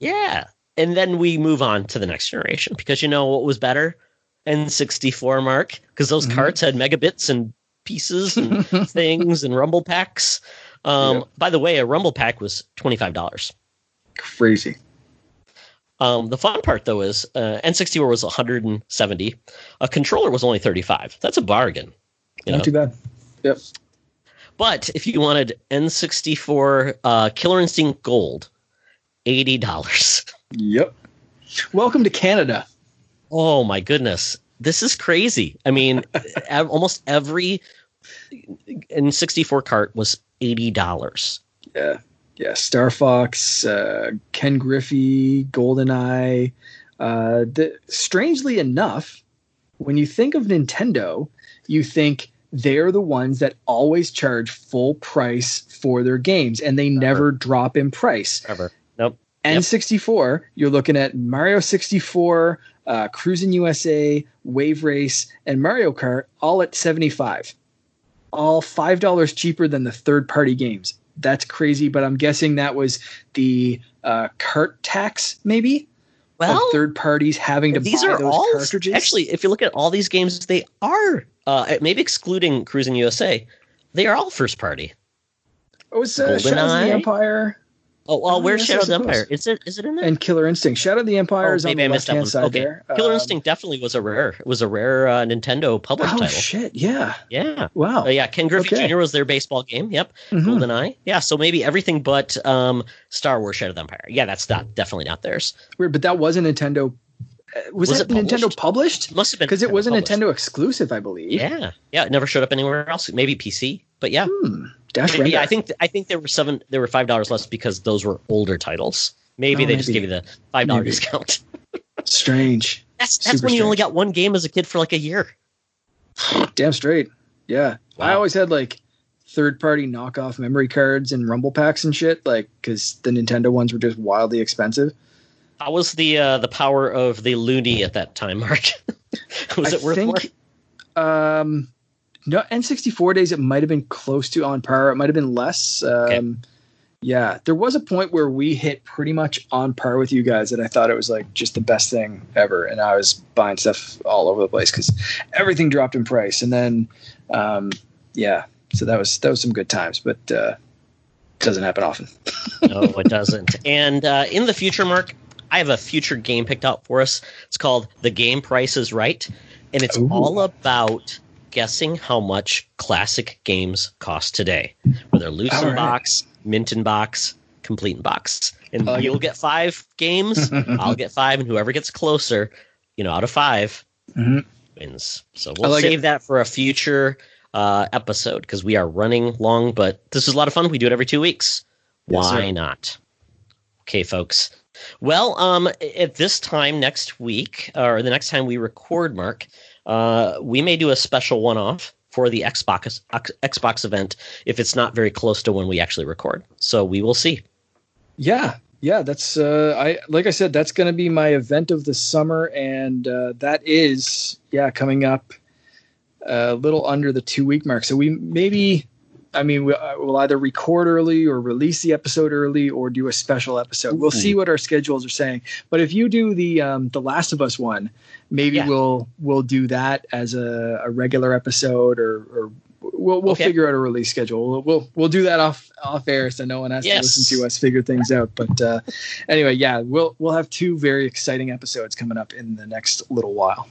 Yeah. And then we move on to the next generation because you know what was better? N64 mark because those Mhm. carts had megabits and pieces and things and rumble packs. Um, Yep. By the way, a rumble pack was $25. Crazy. Um, the fun part though is uh, N64 was 170. A controller was only 35. That's a bargain. You Not know? too bad. Yep. But if you wanted N64 uh, Killer Instinct Gold, $80. Yep. Welcome to Canada. Oh my goodness. This is crazy. I mean, almost every N64 cart was $80. Yeah. yeah, Star Fox, uh, Ken Griffey, GoldenEye. Uh, the, strangely enough, when you think of Nintendo, you think they're the ones that always charge full price for their games and they never drop in price. Ever. Nope. N64, yep. you're looking at Mario 64, uh, Cruis'n USA, Wave Race, and Mario Kart all at 75. All $5 cheaper than the third party games. That's crazy, but I'm guessing that was the uh, cart tax, maybe? Well, third parties having to these buy are those all, cartridges. Actually, if you look at all these games, they are uh, maybe excluding Cruis'n USA, they are all first party. Oh, was uh, Shadows of the Empire. Oh well, oh, where's Shadow of the Empire? Is it is it in there? And Killer Instinct. Shadow of the Empire oh, is on the left hand side okay. there. Killer um, Instinct definitely was a Rare. It was a Rare uh, Nintendo published title. oh, title. shit! Yeah. Yeah. Wow. Uh, yeah. Ken Griffey Okay. Jr. was their baseball game. Yep. Mhm. GoldenEye. Yeah. So maybe everything but um, Star Wars Shadow of the Empire. Yeah, that's not definitely not theirs. Weird, but that was a Nintendo. uh, Was, Was that it Nintendo published? published? Must have been Because it was a published. Nintendo exclusive, I believe. Yeah. Yeah. It never showed up anywhere else. Maybe PC. But yeah. Hmm. Dash Maybe, I think I think there were seven. There were five dollars less because those were older titles. Maybe Oh, they just maybe. gave you the five dollar discount. strange. That's that's Super when you only got one game as a kid for like a year. Damn straight. Yeah. I always had like third party knockoff memory cards and rumble packs and shit, like because the Nintendo ones were just wildly expensive. How was the uh, the power of the loony at that time, Mark? was I it worth more? Um, no, N64 days it might have been close to on par. It might have been less. Um, Yeah, there was a point where we hit pretty much on par with you guys that I thought it was like just the best thing ever, and I was buying stuff all over the place because everything dropped in price. And then, um, yeah, so that was that was some good times, but uh, doesn't happen often. no, it doesn't. And uh, in the future, Mark, I have a future game picked out for us. It's called The Game Price is Right, and it's Ooh. all about guessing how much classic games cost today, whether loose All in right. box, mint in box, complete in box. And like you'll get five games, I'll get five, and whoever gets closer, you know, out of 5 Mhm. wins. So we'll like save it. that for a future uh, episode because we are running long, but this is a lot of fun. We do it every two weeks. Yes, Why sir. not? Okay, folks. Well, um, at this time next week, or the next time we record, Mark, uh, we may do a special one-off for the Xbox Xbox event if it's not very close to when we actually record. So we will see. Yeah, yeah, that's uh, I like I said, that's going to be my event of the summer, and uh, that is yeah coming up a little under the two week mark. So we maybe, I mean, we'll, uh, we'll either record early or release the episode early or do a special episode. We'll see what our schedules are saying. But if you do the um, the Last of Us one, maybe Yeah. we'll we'll do that as a, a regular episode or. or We'll, we'll Okay. figure out a release schedule. We'll, we'll we'll do that off off air so no one has Yes. to listen to us figure things out. But uh, anyway, yeah, we'll we'll have two very exciting episodes coming up in the next little while.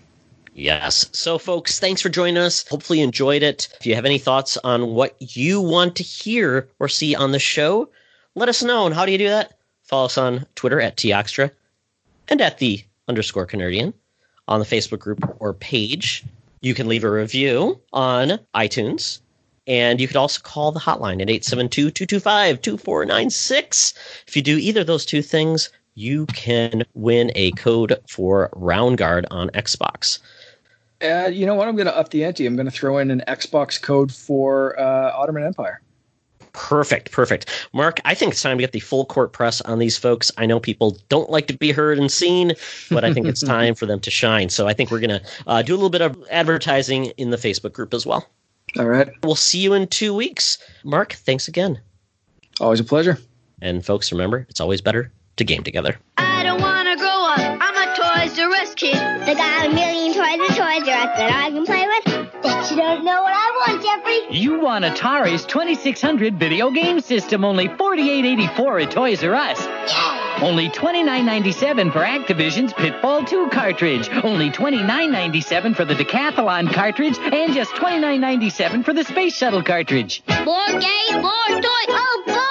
Yes. So, folks, thanks for joining us. Hopefully, you enjoyed it. If you have any thoughts on what you want to hear or see on the show, let us know. And how do you do that? Follow us on Twitter at Toxtra and at the underscore Canardian on the Facebook group or page. You can leave a review on iTunes. And you could also call the hotline at 872 225 2496. If you do either of those two things, you can win a code for Roundguard on Xbox. Uh, you know what? I'm going to up the ante. I'm going to throw in an Xbox code for uh, Otterman Empire. Perfect, perfect. Mark, I think it's time to get the full court press on these folks. I know people don't like to be heard and seen, but I think it's time for them to shine. So I think we're going to uh, do a little bit of advertising in the Facebook group as well. All right. We'll see you in two weeks. Mark, thanks again. Always a pleasure. And folks, remember, it's always better to game together. I don't wanna grow up. I'm a Toys R Us kid. They got a million toys at Toys R Us that I can play with. You don't know what I want, Jeffrey. You want Atari's 2600 video game system, only $48.84 at Toys R Us. Yeah. Only $29.97 for Activision's Pitfall 2 cartridge. Only $29.97 for the Decathlon cartridge, and just $29.97 for the Space Shuttle cartridge. More games, more toys. Oh,